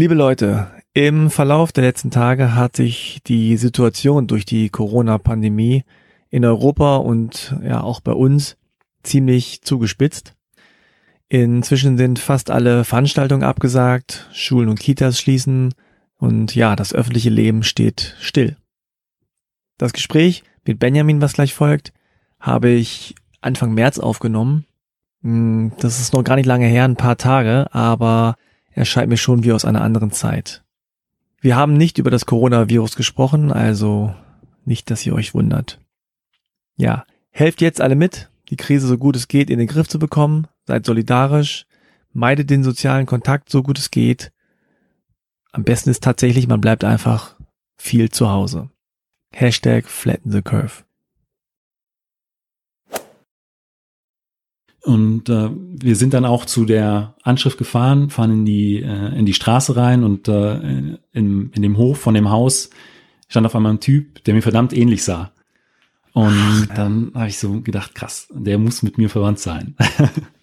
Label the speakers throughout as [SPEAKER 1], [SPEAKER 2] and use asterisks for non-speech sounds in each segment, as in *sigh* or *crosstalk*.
[SPEAKER 1] Liebe Leute, im Verlauf der letzten Tage hat sich die Situation durch die Corona-Pandemie in Europa und ja auch bei uns ziemlich zugespitzt. Inzwischen sind fast alle Veranstaltungen abgesagt, Schulen und Kitas schließen und ja, das öffentliche Leben steht still. Das Gespräch mit Benjamin, was gleich folgt, habe ich Anfang März aufgenommen. Hm, das ist noch gar nicht lange her, ein paar Tage, aber er scheint mir schon wie aus einer anderen Zeit. Wir haben nicht über das Coronavirus gesprochen, also nicht, dass ihr euch wundert. Ja, helft jetzt alle mit, die Krise so gut es geht in den Griff zu bekommen, seid solidarisch, meidet den sozialen Kontakt so gut es geht. Am besten ist tatsächlich, man bleibt einfach viel zu Hause. Hashtag flatten the curve.
[SPEAKER 2] Und äh, wir sind dann auch zu der Anschrift gefahren, fahren in die, äh, in die Straße rein und äh, in, in dem Hof von dem Haus stand auf einmal ein Typ, der mir verdammt ähnlich sah. Und Ach, dann habe ich so gedacht, krass, der muss mit mir verwandt sein. *laughs*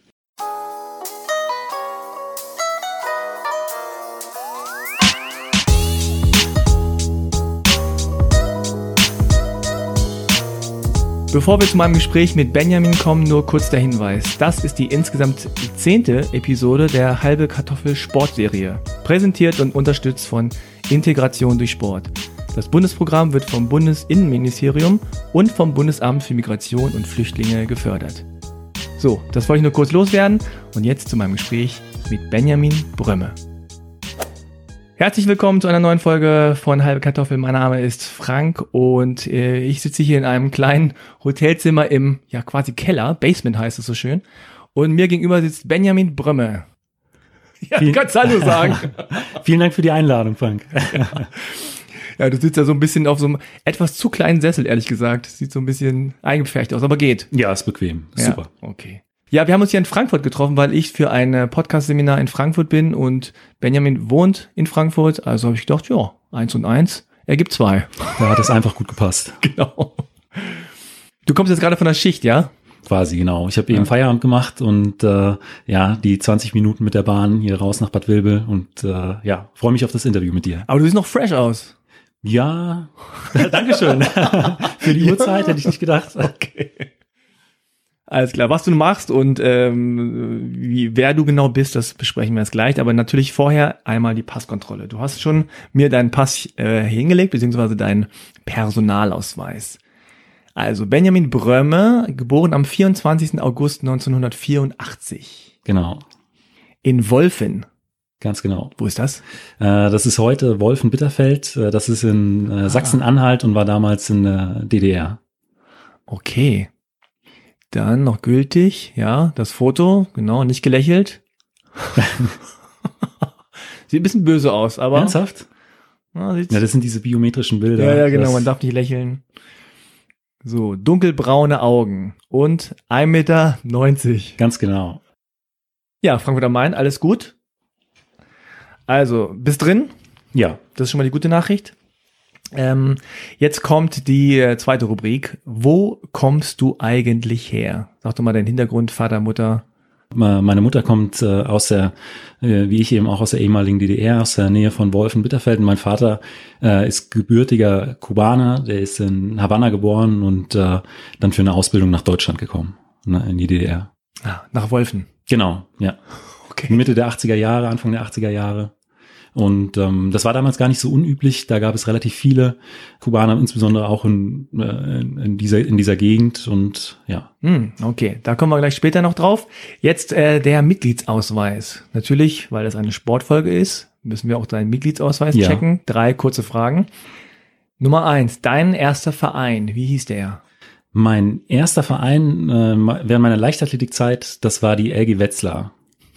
[SPEAKER 1] Bevor wir zu meinem Gespräch mit Benjamin kommen, nur kurz der Hinweis. Das ist die insgesamt zehnte Episode der Halbe Kartoffel Sportserie. Präsentiert und unterstützt von Integration durch Sport. Das Bundesprogramm wird vom Bundesinnenministerium und vom Bundesamt für Migration und Flüchtlinge gefördert. So, das wollte ich nur kurz loswerden und jetzt zu meinem Gespräch mit Benjamin Brömme. Herzlich willkommen zu einer neuen Folge von Halbe Kartoffel. Mein Name ist Frank und äh, ich sitze hier in einem kleinen Hotelzimmer im, ja quasi Keller, Basement heißt es so schön. Und mir gegenüber sitzt Benjamin Brömme. *laughs*
[SPEAKER 2] Ja, du kannst Hallo sagen. *laughs* Vielen Dank für die Einladung, Frank. *laughs*
[SPEAKER 1] ja, du sitzt ja so ein bisschen auf so einem etwas zu kleinen Sessel, ehrlich gesagt. Sieht so ein bisschen eingepfercht aus, aber geht.
[SPEAKER 2] Ja, ist bequem. Super.
[SPEAKER 1] Ja, okay. Ja, wir haben uns hier in Frankfurt getroffen, weil ich für ein Podcast-Seminar in Frankfurt bin und Benjamin wohnt in Frankfurt. Also habe ich gedacht, ja, eins und eins ergibt zwei.
[SPEAKER 2] Da hat es einfach gut gepasst. *laughs*
[SPEAKER 1] genau. Du kommst jetzt gerade von der Schicht, ja?
[SPEAKER 2] Quasi, genau. Ich habe eben Feierabend gemacht und äh, ja, die 20 Minuten mit der Bahn hier raus nach Bad Wilbel und äh, ja, freue mich auf das Interview mit dir.
[SPEAKER 1] Aber du siehst noch fresh aus.
[SPEAKER 2] Ja, *laughs* Dankeschön. *laughs* Für die Uhrzeit hätte ich nicht gedacht. Okay.
[SPEAKER 1] Alles klar, was du machst und ähm, wie, wer du genau bist, das besprechen wir jetzt gleich. Aber natürlich vorher einmal die Passkontrolle. Du hast schon mir deinen Pass äh, hingelegt, beziehungsweise deinen Personalausweis. Also Benjamin Brömme, geboren am 24. August 1984.
[SPEAKER 2] Genau.
[SPEAKER 1] In Wolfen.
[SPEAKER 2] Ganz genau.
[SPEAKER 1] Wo ist das?
[SPEAKER 2] Äh, das ist heute Wolfen-Bitterfeld. Äh, das ist in äh, ah. Sachsen-Anhalt und war damals in der DDR.
[SPEAKER 1] Okay. Dann noch gültig, ja, das Foto, genau, nicht gelächelt. *laughs* Sieht ein bisschen böse aus, aber.
[SPEAKER 2] Ernsthaft?
[SPEAKER 1] Ja, ja, das sind diese biometrischen Bilder. Ja, ja, genau, man darf nicht lächeln. So, dunkelbraune Augen und 1,90 Meter.
[SPEAKER 2] Ganz genau.
[SPEAKER 1] Ja, Frankfurt am Main, alles gut. Also, bist drin?
[SPEAKER 2] Ja.
[SPEAKER 1] Das ist schon mal die gute Nachricht. Ähm, jetzt kommt die äh, zweite Rubrik. Wo kommst du eigentlich her? Sag doch mal deinen Hintergrund, Vater, Mutter.
[SPEAKER 2] Meine Mutter kommt äh, aus der, äh, wie ich eben auch aus der ehemaligen DDR, aus der Nähe von Wolfen-Bitterfeld. Mein Vater ist gebürtiger Kubaner, der ist in Havanna geboren und dann für eine Ausbildung nach Deutschland gekommen, ne, in die DDR.
[SPEAKER 1] Ah, nach Wolfen.
[SPEAKER 2] Genau, ja. *laughs* Okay. Mitte der 80er Jahre, Anfang der 80er Jahre. Und ähm, das war damals gar nicht so unüblich. Da gab es relativ viele Kubaner, insbesondere auch in, äh, in, dieser, in dieser Gegend. Und ja.
[SPEAKER 1] Hm, okay, da kommen wir gleich später noch drauf. Jetzt äh, der Mitgliedsausweis. Natürlich, weil das eine Sportfolge ist, müssen wir auch deinen Mitgliedsausweis ja. checken. Drei kurze Fragen. Nummer eins, dein erster Verein, wie hieß der?
[SPEAKER 2] Mein erster Verein äh, während meiner Leichtathletikzeit, das war die LG Wetzlar.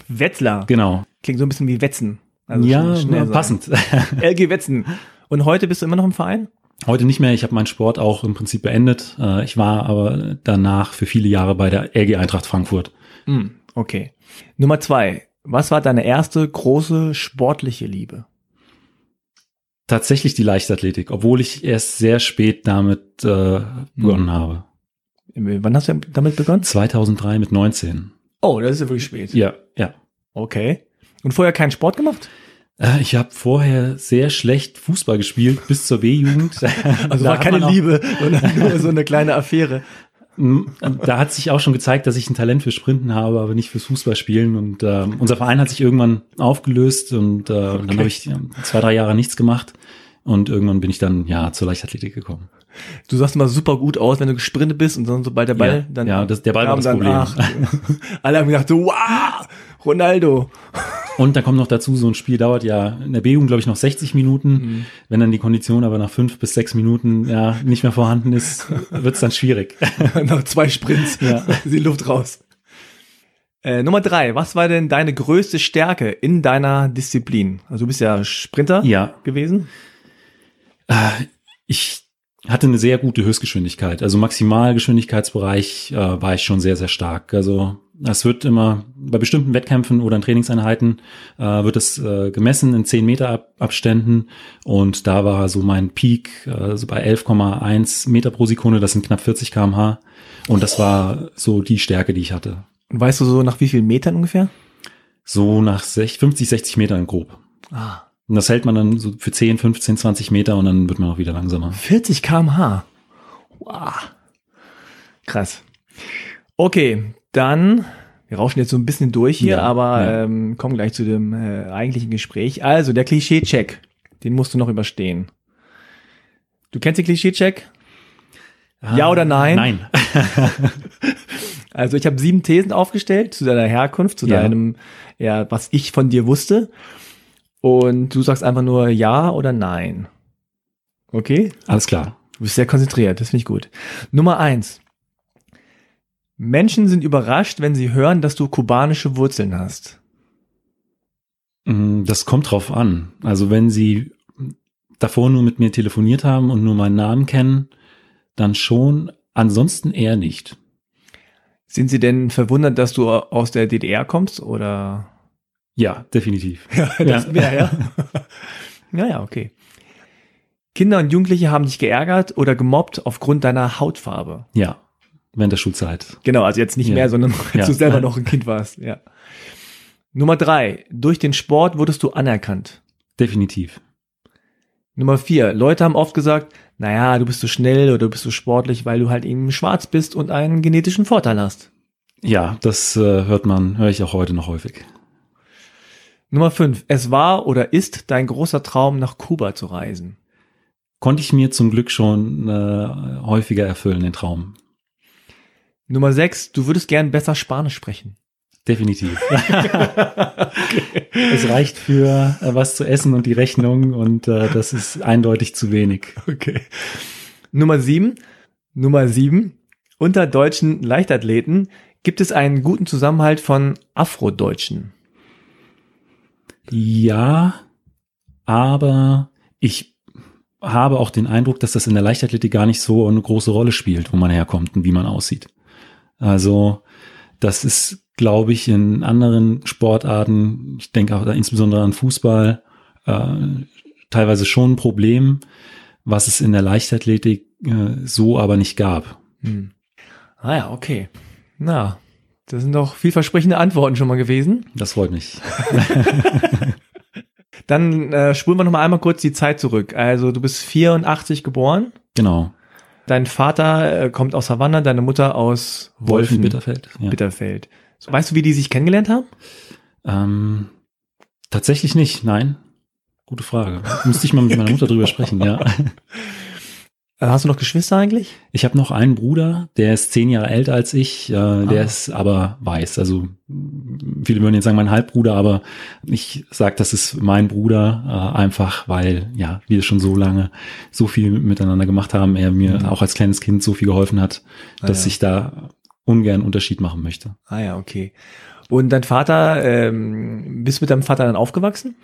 [SPEAKER 1] Wetzlar?
[SPEAKER 2] Genau.
[SPEAKER 1] Klingt so ein bisschen wie Wetzen.
[SPEAKER 2] Also ja, passend. *laughs*
[SPEAKER 1] LG Wetzen. Und heute bist du immer noch im Verein?
[SPEAKER 2] Heute nicht mehr. Ich habe meinen Sport auch im Prinzip beendet. Äh, ich war aber danach für viele Jahre bei der LG Eintracht Frankfurt.
[SPEAKER 1] Hm, okay. Nummer zwei. Was war deine erste große sportliche Liebe?
[SPEAKER 2] Tatsächlich die Leichtathletik, obwohl ich erst sehr spät damit äh, begonnen hm. habe.
[SPEAKER 1] Wann hast du damit begonnen?
[SPEAKER 2] 2003 mit 19.
[SPEAKER 1] Oh, das ist ja wirklich spät.
[SPEAKER 2] Ja, ja.
[SPEAKER 1] Okay. Und vorher keinen Sport gemacht?
[SPEAKER 2] Äh, Ich habe vorher sehr schlecht Fußball gespielt bis zur B-Jugend. *laughs*
[SPEAKER 1] Also
[SPEAKER 2] Da
[SPEAKER 1] war keine Liebe, sondern nur so eine kleine Affäre.
[SPEAKER 2] Da hat sich auch schon gezeigt, dass ich ein Talent für Sprinten habe, aber nicht fürs Fußballspielen. Und äh, unser Verein hat sich irgendwann aufgelöst und äh, dann habe ich ja, zwei, drei Jahre nichts gemacht. Und irgendwann bin ich dann ja zur Leichtathletik gekommen.
[SPEAKER 1] Du sahst immer super gut aus, wenn du gesprintet bist und dann sobald der Ball
[SPEAKER 2] Ja,
[SPEAKER 1] dann
[SPEAKER 2] ja, das- der Ball war das Problem. *laughs*
[SPEAKER 1] alle haben gedacht, so, wow, Ronaldo.
[SPEAKER 2] Und dann kommt noch dazu, so ein Spiel dauert ja in der B-Jugend, glaube ich, noch 60 Minuten.
[SPEAKER 1] Mhm.
[SPEAKER 2] Wenn dann die Kondition aber nach fünf bis sechs Minuten ja nicht mehr vorhanden ist, *laughs* wird es dann schwierig. *laughs*
[SPEAKER 1] Nach zwei Sprints
[SPEAKER 2] Ja. *laughs*
[SPEAKER 1] die Luft raus. Äh, Nummer drei, was war denn deine größte Stärke in deiner Disziplin? Also du bist ja Sprinter
[SPEAKER 2] Ja,
[SPEAKER 1] gewesen.
[SPEAKER 2] ich hatte eine sehr gute Höchstgeschwindigkeit. Also Maximalgeschwindigkeitsbereich äh, war ich schon sehr, sehr stark. Also es wird immer bei bestimmten Wettkämpfen oder in Trainingseinheiten äh, wird es äh, gemessen in 10 Meter Ab Abständen und da war so mein Peak äh, so bei 11,1 Meter pro Sekunde, das sind knapp 40 kmh und das war so die Stärke, die ich hatte.
[SPEAKER 1] Und weißt du so nach wie vielen Metern ungefähr?
[SPEAKER 2] So nach 60, 50, 60 Metern grob.
[SPEAKER 1] Ah,
[SPEAKER 2] Und das hält man dann so für 10, 15, 20 Meter und dann wird man auch wieder langsamer.
[SPEAKER 1] 40 kmh. Wow. Krass. Okay, dann, wir rauschen jetzt so ein bisschen durch hier,
[SPEAKER 2] Ja,
[SPEAKER 1] aber
[SPEAKER 2] ja.
[SPEAKER 1] Ähm, kommen gleich zu dem äh, eigentlichen Gespräch. Also, der Klischee-Check, den musst du noch überstehen. Du kennst den Klischee-Check? Ja oder nein?
[SPEAKER 2] Nein. *laughs*
[SPEAKER 1] Also ich habe sieben Thesen aufgestellt zu deiner Herkunft, zu
[SPEAKER 2] Ja.
[SPEAKER 1] deinem, ja, was ich von dir wusste. Und du sagst einfach nur ja oder nein. Okay?
[SPEAKER 2] Alles klar.
[SPEAKER 1] Du bist sehr konzentriert, das finde ich gut. Nummer eins. Menschen sind überrascht, wenn sie hören, dass du kubanische Wurzeln hast.
[SPEAKER 2] Mm, Das kommt drauf an. Also wenn Sie davor nur mit mir telefoniert haben und nur meinen Namen kennen, dann schon. Ansonsten eher nicht.
[SPEAKER 1] Sind sie denn verwundert, dass du aus der DDR kommst oder?
[SPEAKER 2] Ja, definitiv.
[SPEAKER 1] Ja, das
[SPEAKER 2] Ja.
[SPEAKER 1] wäre ja. *laughs* ja, ja, okay. Kinder und Jugendliche haben dich geärgert oder gemobbt aufgrund deiner Hautfarbe.
[SPEAKER 2] Ja, während der Schulzeit.
[SPEAKER 1] Genau, also jetzt nicht
[SPEAKER 2] Ja.
[SPEAKER 1] mehr, sondern *laughs* als du selber *laughs* noch ein Kind warst. Ja. Nummer drei. Durch den Sport wurdest du anerkannt.
[SPEAKER 2] Definitiv.
[SPEAKER 1] Nummer vier. Leute haben oft gesagt, naja, du bist so schnell oder du bist so sportlich, weil du halt eben schwarz bist und einen genetischen Vorteil hast.
[SPEAKER 2] Ja, das äh, hört man, höre ich auch heute noch häufig.
[SPEAKER 1] Nummer fünf. Es war oder ist dein großer Traum, nach Kuba zu reisen.
[SPEAKER 2] Konnte ich mir zum Glück schon äh, häufiger erfüllen, den Traum.
[SPEAKER 1] Nummer sechs. Du würdest gern besser Spanisch sprechen.
[SPEAKER 2] Definitiv. *laughs* Es reicht für äh, was zu essen und die Rechnung und äh, das ist eindeutig zu wenig.
[SPEAKER 1] Okay. Nummer sieben. Nummer sieben. Unter deutschen Leichtathleten gibt es einen guten Zusammenhalt von Afrodeutschen.
[SPEAKER 2] Ja, aber ich habe auch den Eindruck, dass das in der Leichtathletik gar nicht so eine große Rolle spielt, wo man herkommt und wie man aussieht. Also das ist, glaube ich, in anderen Sportarten, ich denke auch insbesondere an Fußball, äh, teilweise schon ein Problem, was es in der Leichtathletik äh, so aber nicht gab.
[SPEAKER 1] Hm. Ah ja, okay. Na, das sind doch vielversprechende Antworten schon mal gewesen.
[SPEAKER 2] Das freut mich. *laughs*
[SPEAKER 1] Dann äh, spulen wir noch mal einmal kurz die Zeit zurück. Also du bist 84 geboren.
[SPEAKER 2] Genau.
[SPEAKER 1] Dein Vater äh, kommt aus Havanna, deine Mutter aus Wolfen,
[SPEAKER 2] Bitterfeld. Ja.
[SPEAKER 1] Bitterfeld. So, weißt du, wie die sich kennengelernt haben?
[SPEAKER 2] Ähm, tatsächlich nicht, nein. Gute Frage. Müsste ich mal mit meiner Mutter drüber sprechen, ja. *laughs*
[SPEAKER 1] Äh, Hast du noch Geschwister eigentlich?
[SPEAKER 2] Ich habe noch einen Bruder, der ist zehn Jahre älter als ich, äh, der
[SPEAKER 1] Ah.
[SPEAKER 2] ist aber weiß. Also viele würden jetzt sagen, mein Halbbruder, aber ich sage, das ist mein Bruder, äh, einfach weil, ja, wir schon so lange so viel miteinander gemacht haben, er mir
[SPEAKER 1] Mhm.
[SPEAKER 2] auch als kleines Kind so viel geholfen hat,
[SPEAKER 1] Ah,
[SPEAKER 2] dass
[SPEAKER 1] ja.
[SPEAKER 2] ich da ungern Unterschied machen möchte.
[SPEAKER 1] Ah ja, okay. Und dein Vater, ähm, bist du mit deinem Vater dann aufgewachsen?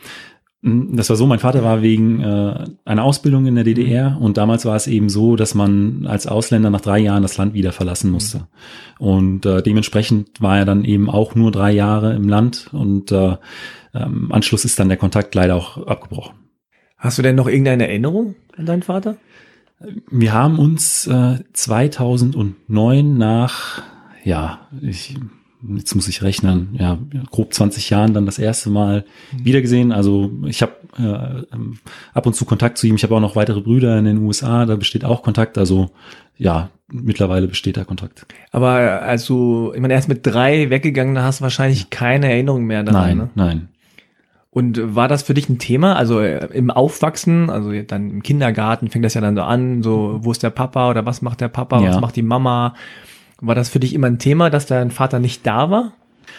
[SPEAKER 2] Mm, Das war so, mein Vater war wegen äh, einer Ausbildung in der DDR und damals war es eben so, dass man als Ausländer nach drei Jahren das Land wieder verlassen musste. Und äh, dementsprechend war er dann eben auch nur drei Jahre im Land und äh, ähm, Anschluss ist dann der Kontakt leider auch abgebrochen.
[SPEAKER 1] Hast du denn noch irgendeine Erinnerung an deinen Vater?
[SPEAKER 2] Wir haben uns äh, 2009 nach, ja, ich jetzt muss ich rechnen, ja, grob 20 Jahren dann das erste Mal mhm. wiedergesehen. Also ich habe äh, ähm, ab und zu Kontakt zu ihm. Ich habe auch noch weitere Brüder in den USA, da besteht auch Kontakt. Also ja, mittlerweile besteht da Kontakt.
[SPEAKER 1] Aber als du, ich meine, erst mit drei weggegangen, da hast du wahrscheinlich keine Erinnerung mehr daran.
[SPEAKER 2] Nein,
[SPEAKER 1] ne?
[SPEAKER 2] nein.
[SPEAKER 1] Und war das für dich ein Thema? Also äh, im Aufwachsen, also dann im Kindergarten fängt das ja dann so an, so wo ist der Papa oder was macht der Papa,
[SPEAKER 2] Ja.
[SPEAKER 1] was macht die Mama? War das für dich immer ein Thema, dass dein Vater nicht da war?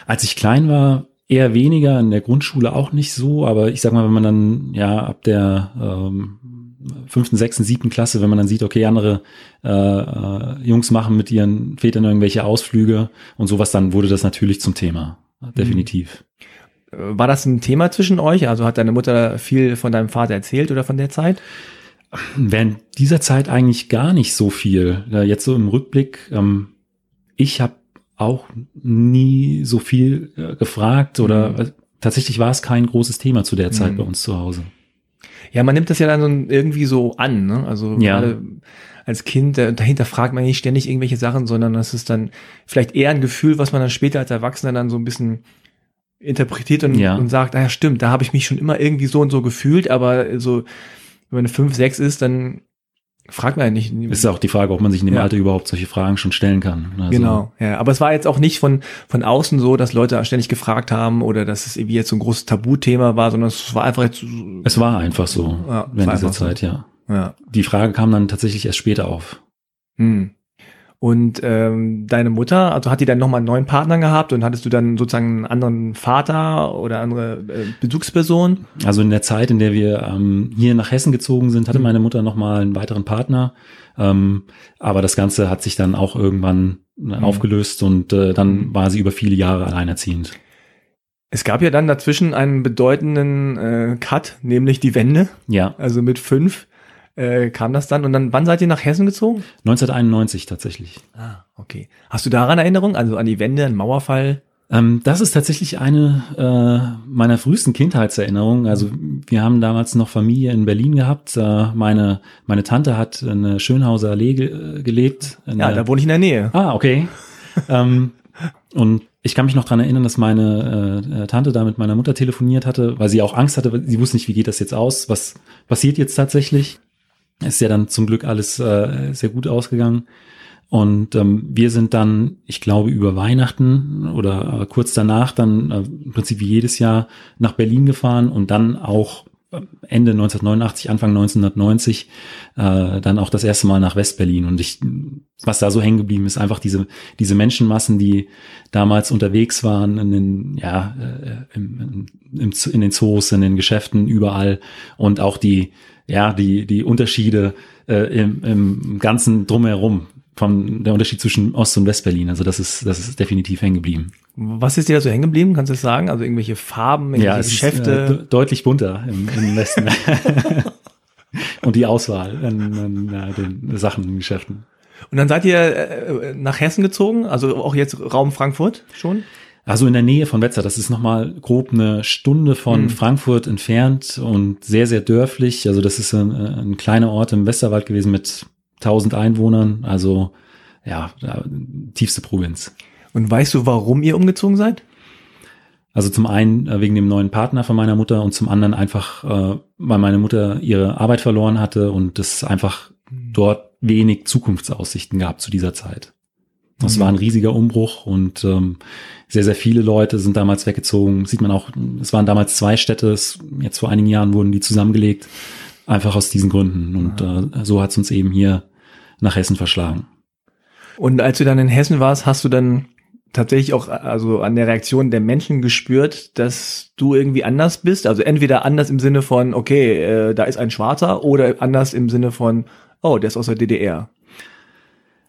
[SPEAKER 2] Als ich klein war, eher weniger, in der Grundschule auch nicht so, aber ich sag mal, wenn man dann ja ab der ähm, fünften, sechsten, siebten Klasse, wenn man dann sieht, okay, andere äh, äh, Jungs machen mit ihren Vätern irgendwelche Ausflüge und sowas, dann wurde das natürlich zum Thema. Definitiv.
[SPEAKER 1] Äh, War das ein Thema zwischen euch? Also hat deine Mutter viel von deinem Vater erzählt oder von der Zeit?
[SPEAKER 2] Während dieser Zeit eigentlich gar nicht so viel. Äh, Jetzt so im Rückblick, ähm, ich habe auch nie so viel äh, gefragt oder
[SPEAKER 1] Mhm.
[SPEAKER 2] tatsächlich war es kein großes Thema zu der Zeit
[SPEAKER 1] Mhm.
[SPEAKER 2] bei uns zu Hause.
[SPEAKER 1] Ja, man nimmt das ja dann so irgendwie so an, ne? Also
[SPEAKER 2] Ja.
[SPEAKER 1] gerade als Kind, dahinter fragt man nicht ständig irgendwelche Sachen, sondern das ist dann vielleicht eher ein Gefühl, was man dann später als Erwachsener dann so ein bisschen interpretiert und,
[SPEAKER 2] Ja.
[SPEAKER 1] und sagt, ah ja, stimmt, da habe ich mich schon immer irgendwie so und so gefühlt, aber so, wenn man fünf, sechs ist, dann fragt man ja nicht.
[SPEAKER 2] Ist auch die Frage, ob man sich in dem
[SPEAKER 1] Ja.
[SPEAKER 2] Alter überhaupt solche Fragen schon stellen kann. Also,
[SPEAKER 1] Genau, ja. Aber es war jetzt auch nicht von, von außen so, dass Leute ständig gefragt haben oder dass es irgendwie jetzt so ein großes Tabuthema war, sondern es war einfach jetzt,
[SPEAKER 2] Es war einfach so
[SPEAKER 1] Ja,
[SPEAKER 2] während dieser
[SPEAKER 1] einfach so.
[SPEAKER 2] Zeit, ja.
[SPEAKER 1] ja.
[SPEAKER 2] Die Frage kam dann tatsächlich erst später auf.
[SPEAKER 1] Hm. Und ähm, deine Mutter, also hat die dann nochmal einen neuen Partner gehabt und hattest du dann sozusagen einen anderen Vater oder andere äh, Bezugsperson?
[SPEAKER 2] Also in der Zeit, in der wir ähm, hier nach Hessen gezogen sind, hatte
[SPEAKER 1] Mhm.
[SPEAKER 2] meine Mutter noch mal einen weiteren Partner. Ähm, aber das Ganze hat sich dann auch irgendwann äh, aufgelöst und äh, dann
[SPEAKER 1] Mhm.
[SPEAKER 2] war sie über viele Jahre alleinerziehend.
[SPEAKER 1] Es gab ja dann dazwischen einen bedeutenden äh, Cut, nämlich die Wende.
[SPEAKER 2] Ja,
[SPEAKER 1] Also mit fünf äh, kam das dann. Und dann, wann seid ihr nach Hessen gezogen?
[SPEAKER 2] 1991 tatsächlich.
[SPEAKER 1] Ah, okay. Hast du daran Erinnerung? Also an die Wende, an Mauerfall?
[SPEAKER 2] Ähm, das ist tatsächlich eine äh, meiner frühesten Kindheitserinnerungen. Also wir haben damals noch Familie in Berlin gehabt. Äh, meine, meine Tante hat in der Schönhauser Allee ge äh, gelebt.
[SPEAKER 1] Ja, da wohne ich in der Nähe.
[SPEAKER 2] Ah, okay. *laughs* ähm, und ich kann mich noch dran erinnern, dass meine äh, äh, Tante da mit meiner Mutter telefoniert hatte, weil sie auch Angst hatte, weil sie wusste nicht, wie geht das jetzt aus, was passiert jetzt tatsächlich. Ist ja dann zum Glück alles äh, sehr gut ausgegangen. Und ähm, wir sind dann, ich glaube, über Weihnachten oder äh, kurz danach dann äh, im Prinzip wie jedes Jahr nach Berlin gefahren und dann auch äh, Ende 1989, Anfang 1990 äh, dann auch das erste Mal nach Westberlin. Und ich, was da so hängen geblieben ist, einfach diese, diese Menschenmassen, die damals unterwegs waren in den, ja, äh, im, im, in den Zoos, in den Geschäften, überall und auch die, ja, die, die Unterschiede äh, im, im ganzen Drumherum von der Unterschied zwischen Ost- und Westberlin. Also das ist, das ist definitiv hängen geblieben.
[SPEAKER 1] Was ist dir da so hängen geblieben? Kannst du das sagen? Also irgendwelche Farben, irgendwelche
[SPEAKER 2] es
[SPEAKER 1] Geschäfte?
[SPEAKER 2] ist äh, de- deutlich bunter im, im Westen. *laughs* und die Auswahl an, an äh, den Sachen in Geschäften.
[SPEAKER 1] Und dann seid ihr äh, nach Hessen gezogen, also auch jetzt Raum Frankfurt schon?
[SPEAKER 2] Also in der Nähe von Wetzlar, das ist nochmal grob eine Stunde von
[SPEAKER 1] Mhm.
[SPEAKER 2] Frankfurt entfernt und sehr, sehr dörflich. Also das ist ein, ein kleiner Ort im Westerwald gewesen mit 1000 Einwohnern. Also ja, tiefste Provinz.
[SPEAKER 1] Und weißt du, warum ihr umgezogen seid?
[SPEAKER 2] Also zum einen äh, wegen dem neuen Partner von meiner Mutter und zum anderen einfach, äh, weil meine Mutter ihre Arbeit verloren hatte und es einfach dort wenig Zukunftsaussichten gab zu dieser Zeit. Das
[SPEAKER 1] Mhm.
[SPEAKER 2] war ein riesiger Umbruch und ähm, sehr, sehr viele Leute sind damals weggezogen. Sieht man auch, es waren damals zwei Städte, es, jetzt vor einigen Jahren wurden die zusammengelegt, einfach aus diesen Gründen. Und äh, so hat es uns eben hier nach Hessen verschlagen.
[SPEAKER 1] Und als du dann in Hessen warst, hast du dann tatsächlich auch also an der Reaktion der Menschen gespürt, dass du irgendwie anders bist? Also entweder anders im Sinne von, okay, äh, da ist ein Schwarzer oder anders im Sinne von, oh, der ist aus der DDR.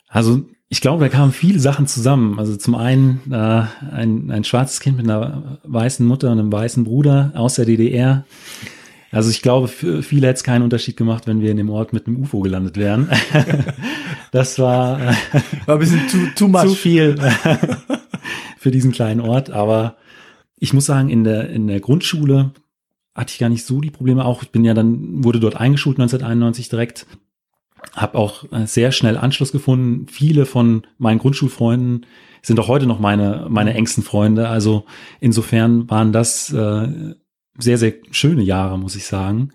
[SPEAKER 2] Also ich glaube, da kamen viele Sachen zusammen. Also zum einen äh, ein, ein schwarzes Kind mit einer weißen Mutter und einem weißen Bruder aus der DDR. Also ich glaube, für viele hätte es keinen Unterschied gemacht, wenn wir in dem Ort mit einem UFO gelandet wären. *laughs* das war äh,
[SPEAKER 1] War ein bisschen too, too much.
[SPEAKER 2] zu viel für diesen kleinen Ort. Aber ich muss sagen, in der, in der Grundschule hatte ich gar nicht so die Probleme. Auch ich bin ja dann, wurde dort eingeschult 1991 direkt. Habe auch äh, sehr schnell Anschluss gefunden. Viele von meinen Grundschulfreunden sind auch heute noch meine, meine engsten Freunde. Also insofern waren das äh, sehr, sehr schöne Jahre, muss ich sagen.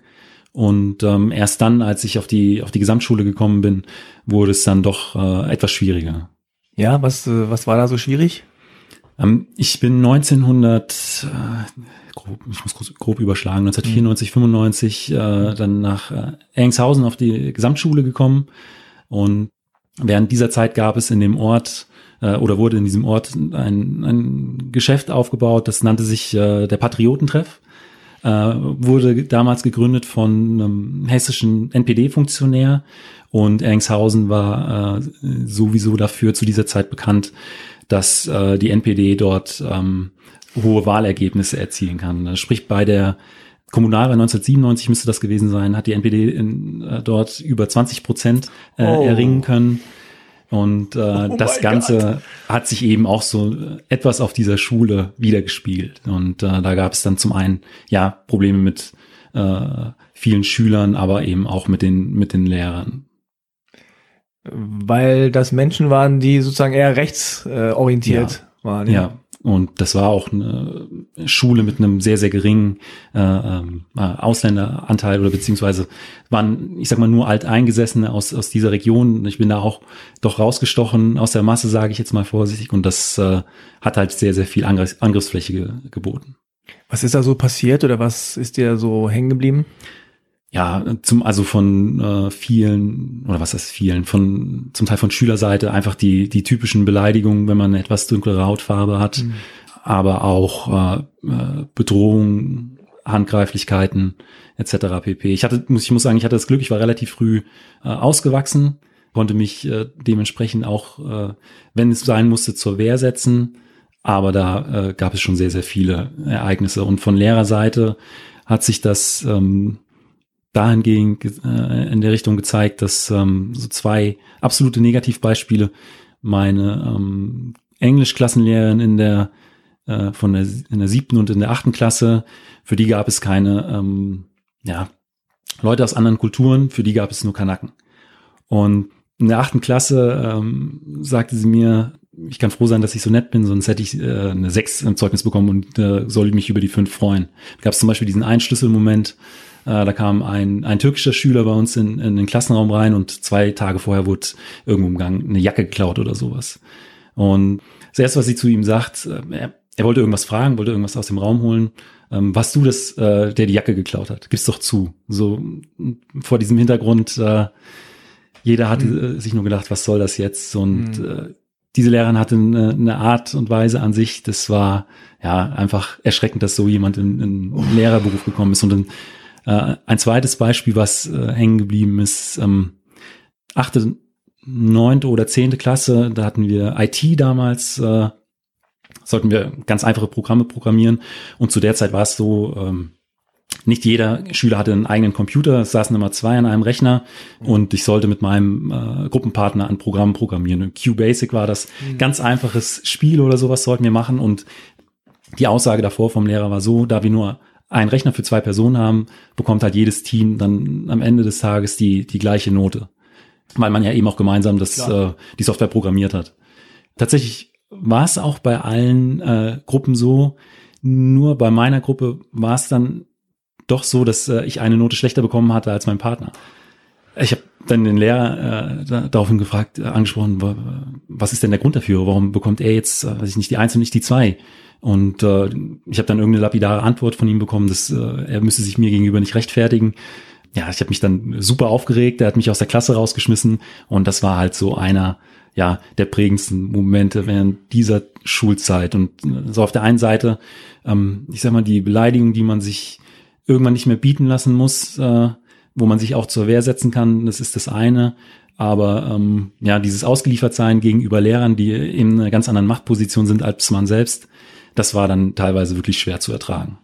[SPEAKER 2] Und ähm, erst dann, als ich auf die, auf die Gesamtschule gekommen bin, wurde es dann doch äh, etwas schwieriger.
[SPEAKER 1] Ja, was, äh, was war da so schwierig?
[SPEAKER 2] Ähm, ich bin 1900, äh, grob, ich muss grob, grob überschlagen, 1994, 95 äh, dann nach äh, Engshausen auf die Gesamtschule gekommen. Und während dieser Zeit gab es in dem Ort äh, oder wurde in diesem Ort ein, ein Geschäft aufgebaut, das nannte sich äh, der Patriotentreff. Äh, wurde damals gegründet von einem hessischen NPD-Funktionär und Engshausen war äh, sowieso dafür zu dieser Zeit bekannt, dass äh, die NPD dort ähm, hohe Wahlergebnisse erzielen kann. Sprich, bei der Kommunalwahl 1997 müsste das gewesen sein, hat die NPD in, äh, dort über 20 Prozent äh, oh. erringen können. Und äh, oh das Ganze Gott. hat sich eben auch so etwas auf dieser Schule wiedergespiegelt. Und äh, da gab es dann zum einen ja Probleme mit äh, vielen Schülern, aber eben auch mit den mit den Lehrern.
[SPEAKER 1] Weil das Menschen waren, die sozusagen eher rechtsorientiert
[SPEAKER 2] ja.
[SPEAKER 1] waren.
[SPEAKER 2] Ja. ja. Und das war auch eine Schule mit einem sehr, sehr geringen äh, ähm, äh, Ausländeranteil oder beziehungsweise waren, ich sag mal, nur Alteingesessene aus, aus dieser Region. Ich bin da auch doch rausgestochen aus der Masse, sage ich jetzt mal vorsichtig. Und das äh, hat halt sehr, sehr viel Angriffs Angriffsfläche ge geboten.
[SPEAKER 1] Was ist da so passiert oder was ist dir so hängen geblieben?
[SPEAKER 2] Ja, zum, also von äh, vielen, oder was heißt vielen, von zum Teil von Schülerseite einfach die, die typischen Beleidigungen, wenn man eine etwas dunklere Hautfarbe hat, mhm. aber auch äh, äh, Bedrohungen, Handgreiflichkeiten etc. pp. Ich hatte, muss, ich muss sagen, ich hatte das Glück, ich war relativ früh äh, ausgewachsen, konnte mich äh, dementsprechend auch, äh, wenn es sein musste, zur Wehr setzen. Aber da äh, gab es schon sehr, sehr viele Ereignisse. Und von Lehrerseite hat sich das ähm, dahingehend äh, in der Richtung gezeigt, dass ähm, so zwei absolute Negativbeispiele meine ähm, Englischklassenlehrerin in der äh, von der in der siebten und in der achten Klasse, für die gab es keine ähm, ja Leute aus anderen Kulturen, für die gab es nur Kanaken. Und in der achten Klasse ähm, sagte sie mir, ich kann froh sein, dass ich so nett bin, sonst hätte ich äh, eine sechs im Zeugnis bekommen und äh, soll mich über die fünf freuen. Da gab es zum Beispiel diesen einen Schlüsselmoment, äh, da kam ein, ein türkischer Schüler bei uns in, in den Klassenraum rein und zwei Tage vorher wurde irgendwo im Gang eine Jacke geklaut oder sowas. Und das erste, was sie zu ihm sagt, äh, er, er wollte irgendwas fragen, wollte irgendwas aus dem Raum holen. Ähm, warst du das, äh, der die Jacke geklaut hat? Gib's doch zu. So vor diesem Hintergrund, äh, jeder hatte mhm. sich nur gedacht, was soll das jetzt? Und mhm. äh, diese Lehrerin hatte eine, eine, Art und Weise an sich, das war ja einfach erschreckend, dass so jemand in, in einen Lehrerberuf gekommen ist und dann äh, ein zweites Beispiel, was äh, hängen geblieben ist, ähm, achte, neunte oder zehnte Klasse, da hatten wir IT damals, äh, sollten wir ganz einfache Programme programmieren und zu der Zeit war es so, ähm, nicht jeder Schüler hatte einen eigenen Computer, es saßen immer zwei an einem Rechner und ich sollte mit meinem äh, Gruppenpartner ein Programm programmieren. Und QBasic war das mhm. ganz einfaches Spiel oder sowas sollten wir machen und die Aussage davor vom Lehrer war so, da wir nur einen Rechner für zwei Personen haben, bekommt halt jedes Team dann am Ende des Tages die, die gleiche Note. Weil man ja eben auch gemeinsam das, äh, die Software programmiert hat. Tatsächlich war es auch bei allen äh, Gruppen so, nur bei meiner Gruppe war es dann doch so, dass äh, ich eine Note schlechter bekommen hatte als mein Partner. Ich habe dann den Lehrer äh, daraufhin gefragt, äh, angesprochen, was ist denn der Grund dafür? Warum bekommt er jetzt, äh, weiß ich nicht, die Eins und nicht die Zwei? Und äh, ich habe dann irgendeine lapidare Antwort von ihm bekommen, dass äh, er müsste sich mir gegenüber nicht rechtfertigen. Ja, ich habe mich dann super aufgeregt, er hat mich aus der Klasse rausgeschmissen und das war halt so einer ja der prägendsten Momente während dieser Schulzeit. Und so auf der einen Seite, ähm, ich sag mal, die Beleidigung, die man sich irgendwann nicht mehr bieten lassen muss, äh, wo man sich auch zur Wehr setzen kann, das ist das eine. Aber ähm, ja, dieses Ausgeliefertsein gegenüber Lehrern, die in einer ganz anderen Machtposition sind als man selbst, das war dann teilweise wirklich schwer zu ertragen.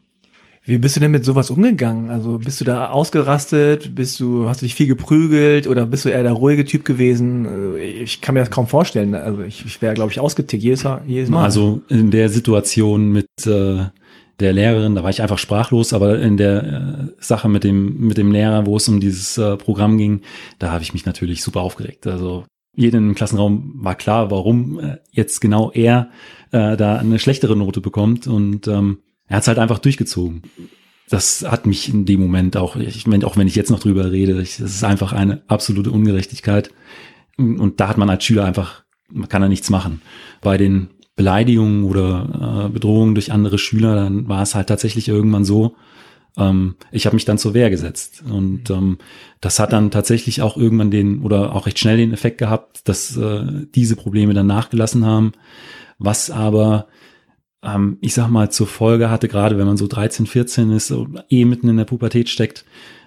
[SPEAKER 1] Wie bist du denn mit sowas umgegangen? Also bist du da ausgerastet? Bist du, hast du dich viel geprügelt oder bist du eher der ruhige Typ gewesen? Äh, ich kann mir das kaum vorstellen. Also ich, ich wäre, glaube ich, ausgetickt jedes, jedes Mal.
[SPEAKER 2] Also in der Situation mit äh, der Lehrerin, da war ich einfach sprachlos, aber in der äh, Sache mit dem, mit dem Lehrer, wo es um dieses äh, Programm ging, da habe ich mich natürlich super aufgeregt. Also jedem im Klassenraum war klar, warum äh, jetzt genau er äh, da eine schlechtere Note bekommt und ähm, er hat es halt einfach durchgezogen. Das hat mich in dem Moment auch, ich meine, auch wenn ich jetzt noch drüber rede, ich, das ist einfach eine absolute Ungerechtigkeit. Und da hat man als Schüler einfach, man kann da nichts machen. Bei den Beleidigungen oder äh, Bedrohungen durch andere Schüler, dann war es halt tatsächlich irgendwann so, ähm, ich habe mich dann zur Wehr gesetzt. Und ähm, das hat dann tatsächlich auch irgendwann den oder auch recht schnell den Effekt gehabt, dass äh, diese Probleme dann nachgelassen haben. Was aber, ähm, ich sag mal, zur Folge hatte, gerade wenn man so 13, 14 ist, eh mitten in der Pubertät steckt,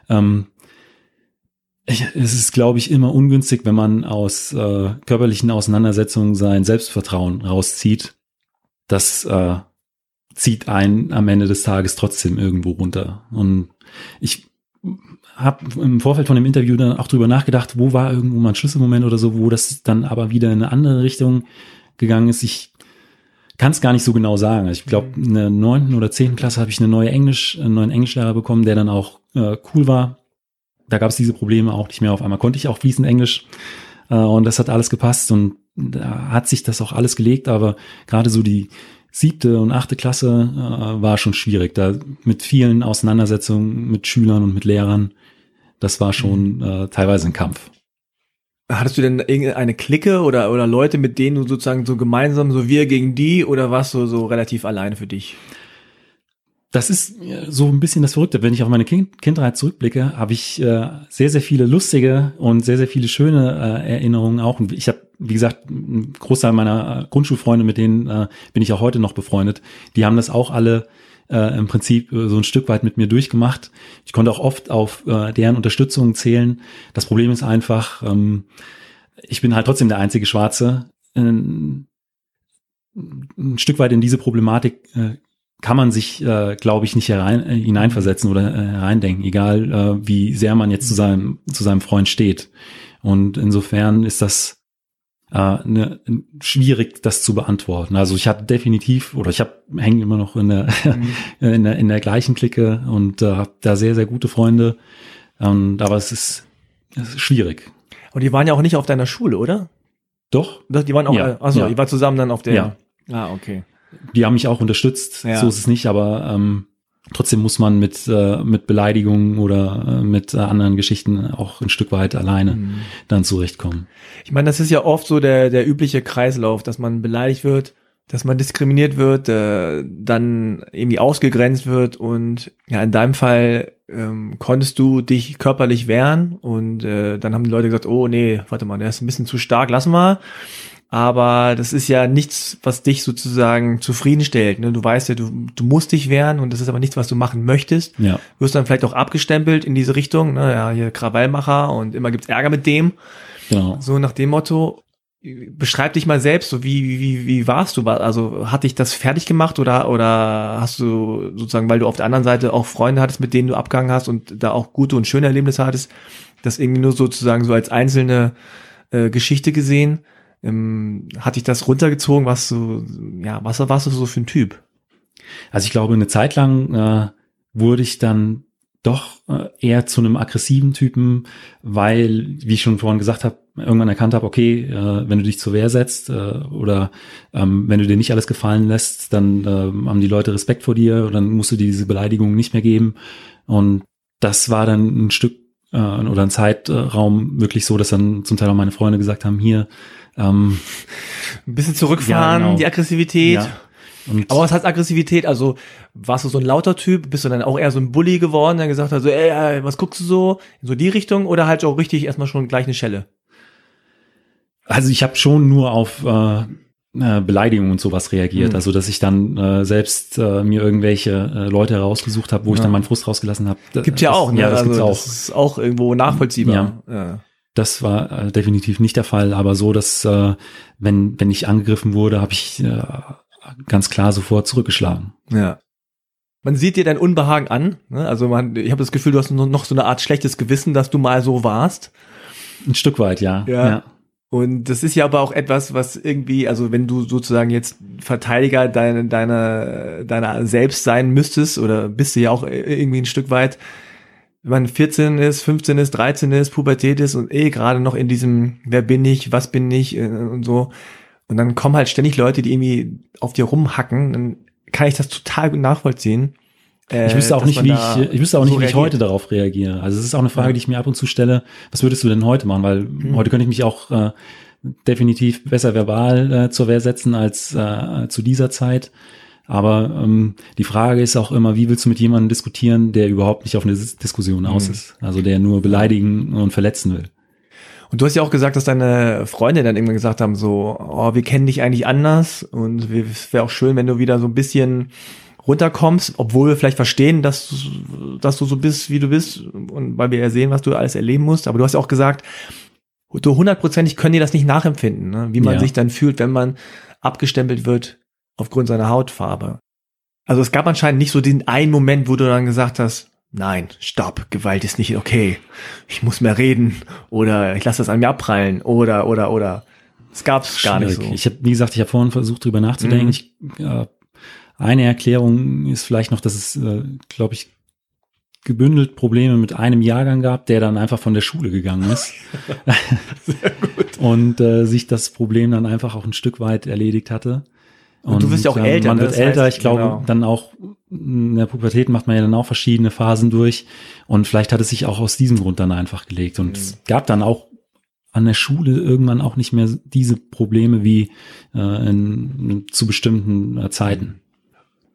[SPEAKER 2] ähm, ich, es ist, glaube ich, immer ungünstig, wenn man aus äh, körperlichen Auseinandersetzungen sein Selbstvertrauen rauszieht. Das äh, zieht einen am Ende des Tages trotzdem irgendwo runter. Und ich habe im Vorfeld von dem Interview dann auch drüber nachgedacht, wo war irgendwo mal ein Schlüsselmoment oder so, wo das dann aber wieder in eine andere Richtung gegangen ist. Ich kann es gar nicht so genau sagen. Also ich glaube, in der neunten oder zehnten Klasse habe ich eine neue Englisch, einen neuen Englischlehrer bekommen, der dann auch äh, cool war. Da gab es diese Probleme auch nicht mehr. Auf einmal konnte ich auch fließend Englisch äh, und das hat alles gepasst und da hat sich das auch alles gelegt. Aber gerade so die siebte und achte Klasse äh, war schon schwierig. Da mit vielen Auseinandersetzungen mit Schülern und mit Lehrern. Das war schon mhm. äh, teilweise ein Kampf.
[SPEAKER 1] Hattest du denn irgendeine Clique oder, oder Leute, mit denen du sozusagen so gemeinsam, so wir gegen die, oder warst du so relativ alleine für dich?
[SPEAKER 2] Das ist so ein bisschen das Verrückte. Wenn ich auf meine kind Kindheit zurückblicke, habe ich äh, sehr, sehr viele lustige und sehr, sehr viele schöne äh, Erinnerungen auch. Und ich habe, wie gesagt, ein Großteil meiner Grundschulfreunde, mit denen äh, bin ich auch heute noch befreundet, die haben das auch alle äh, im Prinzip äh, so ein Stück weit mit mir durchgemacht. Ich konnte auch oft auf äh, deren Unterstützung zählen. Das Problem ist einfach, ähm, ich bin halt trotzdem der einzige Schwarze. ein Stück weit in diese Problematik äh, kann man sich, äh, glaube ich, nicht herein, äh, hineinversetzen oder äh, hereindenken, egal äh, wie sehr man jetzt zu seinem, zu seinem Freund steht. Und insofern ist das äh, ne, schwierig, das zu beantworten. Also ich hatte definitiv, oder ich habe hänge immer noch in der, mhm. *laughs* in der, in der gleichen Clique und äh, habe da sehr, sehr gute Freunde. Und, aber es ist, es ist schwierig.
[SPEAKER 1] Und die waren ja auch nicht auf deiner Schule, oder?
[SPEAKER 2] Doch.
[SPEAKER 1] Die waren auch, ja. also ja. die waren zusammen dann auf der. Ja. Ah, okay
[SPEAKER 2] die haben mich auch unterstützt, ja. so ist es nicht, aber ähm, trotzdem muss man mit, äh, mit Beleidigungen oder äh, mit äh, anderen Geschichten auch ein Stück weit alleine mhm. dann zurechtkommen.
[SPEAKER 1] Ich meine, das ist ja oft so der, der übliche Kreislauf, dass man beleidigt wird, dass man diskriminiert wird, äh, dann irgendwie ausgegrenzt wird und ja, in deinem Fall ähm, konntest du dich körperlich wehren und äh, dann haben die Leute gesagt, oh nee, warte mal, der ist ein bisschen zu stark, lass mal aber das ist ja nichts, was dich sozusagen zufriedenstellt. Ne? Du weißt ja, du, du musst dich wehren und das ist aber nichts, was du machen möchtest.
[SPEAKER 2] Ja.
[SPEAKER 1] Du wirst dann vielleicht auch abgestempelt in diese Richtung, ne? ja, hier Krawallmacher und immer gibt's Ärger mit dem. Genau. So nach dem Motto, beschreib dich mal selbst, so wie, wie, wie warst du? Also hat dich das fertig gemacht oder, oder hast du sozusagen, weil du auf der anderen Seite auch Freunde hattest, mit denen du abgegangen hast und da auch gute und schöne Erlebnisse hattest, das irgendwie nur sozusagen so als einzelne äh, Geschichte gesehen? Ähm, hat dich das runtergezogen? Was du, ja, was warst du so für ein Typ?
[SPEAKER 2] Also ich glaube, eine Zeit lang äh, wurde ich dann doch äh, eher zu einem aggressiven Typen, weil, wie ich schon vorhin gesagt habe, irgendwann erkannt habe, okay, äh, wenn du dich zur Wehr setzt äh, oder ähm, wenn du dir nicht alles gefallen lässt, dann äh, haben die Leute Respekt vor dir und dann musst du dir diese Beleidigung nicht mehr geben. Und das war dann ein Stück äh, oder ein Zeitraum wirklich so, dass dann zum Teil auch meine Freunde gesagt haben, hier, ähm,
[SPEAKER 1] ein bisschen zurückfahren, ja, genau. die Aggressivität. Ja. Und Aber was heißt Aggressivität? Also warst du so ein lauter Typ? Bist du dann auch eher so ein Bully geworden, der gesagt hat, so, ey, was guckst du so? In so die Richtung oder halt auch richtig erstmal schon gleich eine Schelle?
[SPEAKER 2] Also ich habe schon nur auf äh, äh, Beleidigungen und sowas reagiert. Mhm. Also dass ich dann äh, selbst äh, mir irgendwelche äh, Leute herausgesucht habe, wo ja. ich dann meinen Frust rausgelassen habe.
[SPEAKER 1] Gibt ja auch, ne?
[SPEAKER 2] Ja, das
[SPEAKER 1] also,
[SPEAKER 2] gibt's auch.
[SPEAKER 1] Das ist auch irgendwo nachvollziehbar.
[SPEAKER 2] Ja. ja. Das war äh, definitiv nicht der Fall, aber so, dass äh, wenn, wenn ich angegriffen wurde, habe ich äh, ganz klar sofort zurückgeschlagen.
[SPEAKER 1] Ja. Man sieht dir dein Unbehagen an. Ne? Also man, ich habe das Gefühl, du hast noch so eine Art schlechtes Gewissen, dass du mal so warst.
[SPEAKER 2] Ein Stück weit, ja.
[SPEAKER 1] ja. ja. Und das ist ja aber auch etwas, was irgendwie, also wenn du sozusagen jetzt Verteidiger deiner, deiner, deiner selbst sein müsstest, oder bist du ja auch irgendwie ein Stück weit, man 14 ist, 15 ist, 13 ist, Pubertät ist und eh gerade noch in diesem, wer bin ich, was bin ich äh, und so. Und dann kommen halt ständig Leute, die irgendwie auf dir rumhacken, dann kann ich das total gut nachvollziehen.
[SPEAKER 2] Äh, ich wüsste auch nicht, wie ich, ich wüsste auch nicht, so wie ich heute darauf reagiere. Also es ist auch eine Frage, ja. die ich mir ab und zu stelle. Was würdest du denn heute machen? Weil hm. heute könnte ich mich auch äh, definitiv besser verbal äh, zur Wehr setzen als äh, zu dieser Zeit. Aber ähm, die Frage ist auch immer, wie willst du mit jemandem diskutieren, der überhaupt nicht auf eine Diskussion aus hm. ist? Also der nur beleidigen und verletzen will.
[SPEAKER 1] Und du hast ja auch gesagt, dass deine Freunde dann irgendwann gesagt haben, so, oh, wir kennen dich eigentlich anders und es wäre auch schön, wenn du wieder so ein bisschen runterkommst, obwohl wir vielleicht verstehen, dass, du, dass du so bist, wie du bist und weil wir ja sehen, was du alles erleben musst. Aber du hast ja auch gesagt, du hundertprozentig können die das nicht nachempfinden, ne? wie man ja. sich dann fühlt, wenn man abgestempelt wird aufgrund seiner Hautfarbe. Also es gab anscheinend nicht so den einen Moment, wo du dann gesagt hast, nein, stopp, Gewalt ist nicht okay. Ich muss mehr reden oder ich lasse das an mir abprallen oder oder oder. Es gab es gar nicht so.
[SPEAKER 2] Ich habe, wie gesagt, ich habe vorhin versucht, drüber nachzudenken. Mhm. Ich äh, eine Erklärung ist vielleicht noch, dass es, äh, glaube ich, gebündelt Probleme mit einem Jahrgang gab, der dann einfach von der Schule gegangen ist. *laughs* Sehr gut. Und äh, sich das Problem dann einfach auch ein Stück weit erledigt hatte.
[SPEAKER 1] Und, und du wirst ja auch ähm, älter.
[SPEAKER 2] Man ne? wird älter. Heißt, ich glaube, genau. dann auch in der Pubertät macht man ja dann auch verschiedene Phasen durch. Und vielleicht hat es sich auch aus diesem Grund dann einfach gelegt. Und mhm. es gab dann auch an der Schule irgendwann auch nicht mehr diese Probleme wie äh, in, zu bestimmten äh, Zeiten.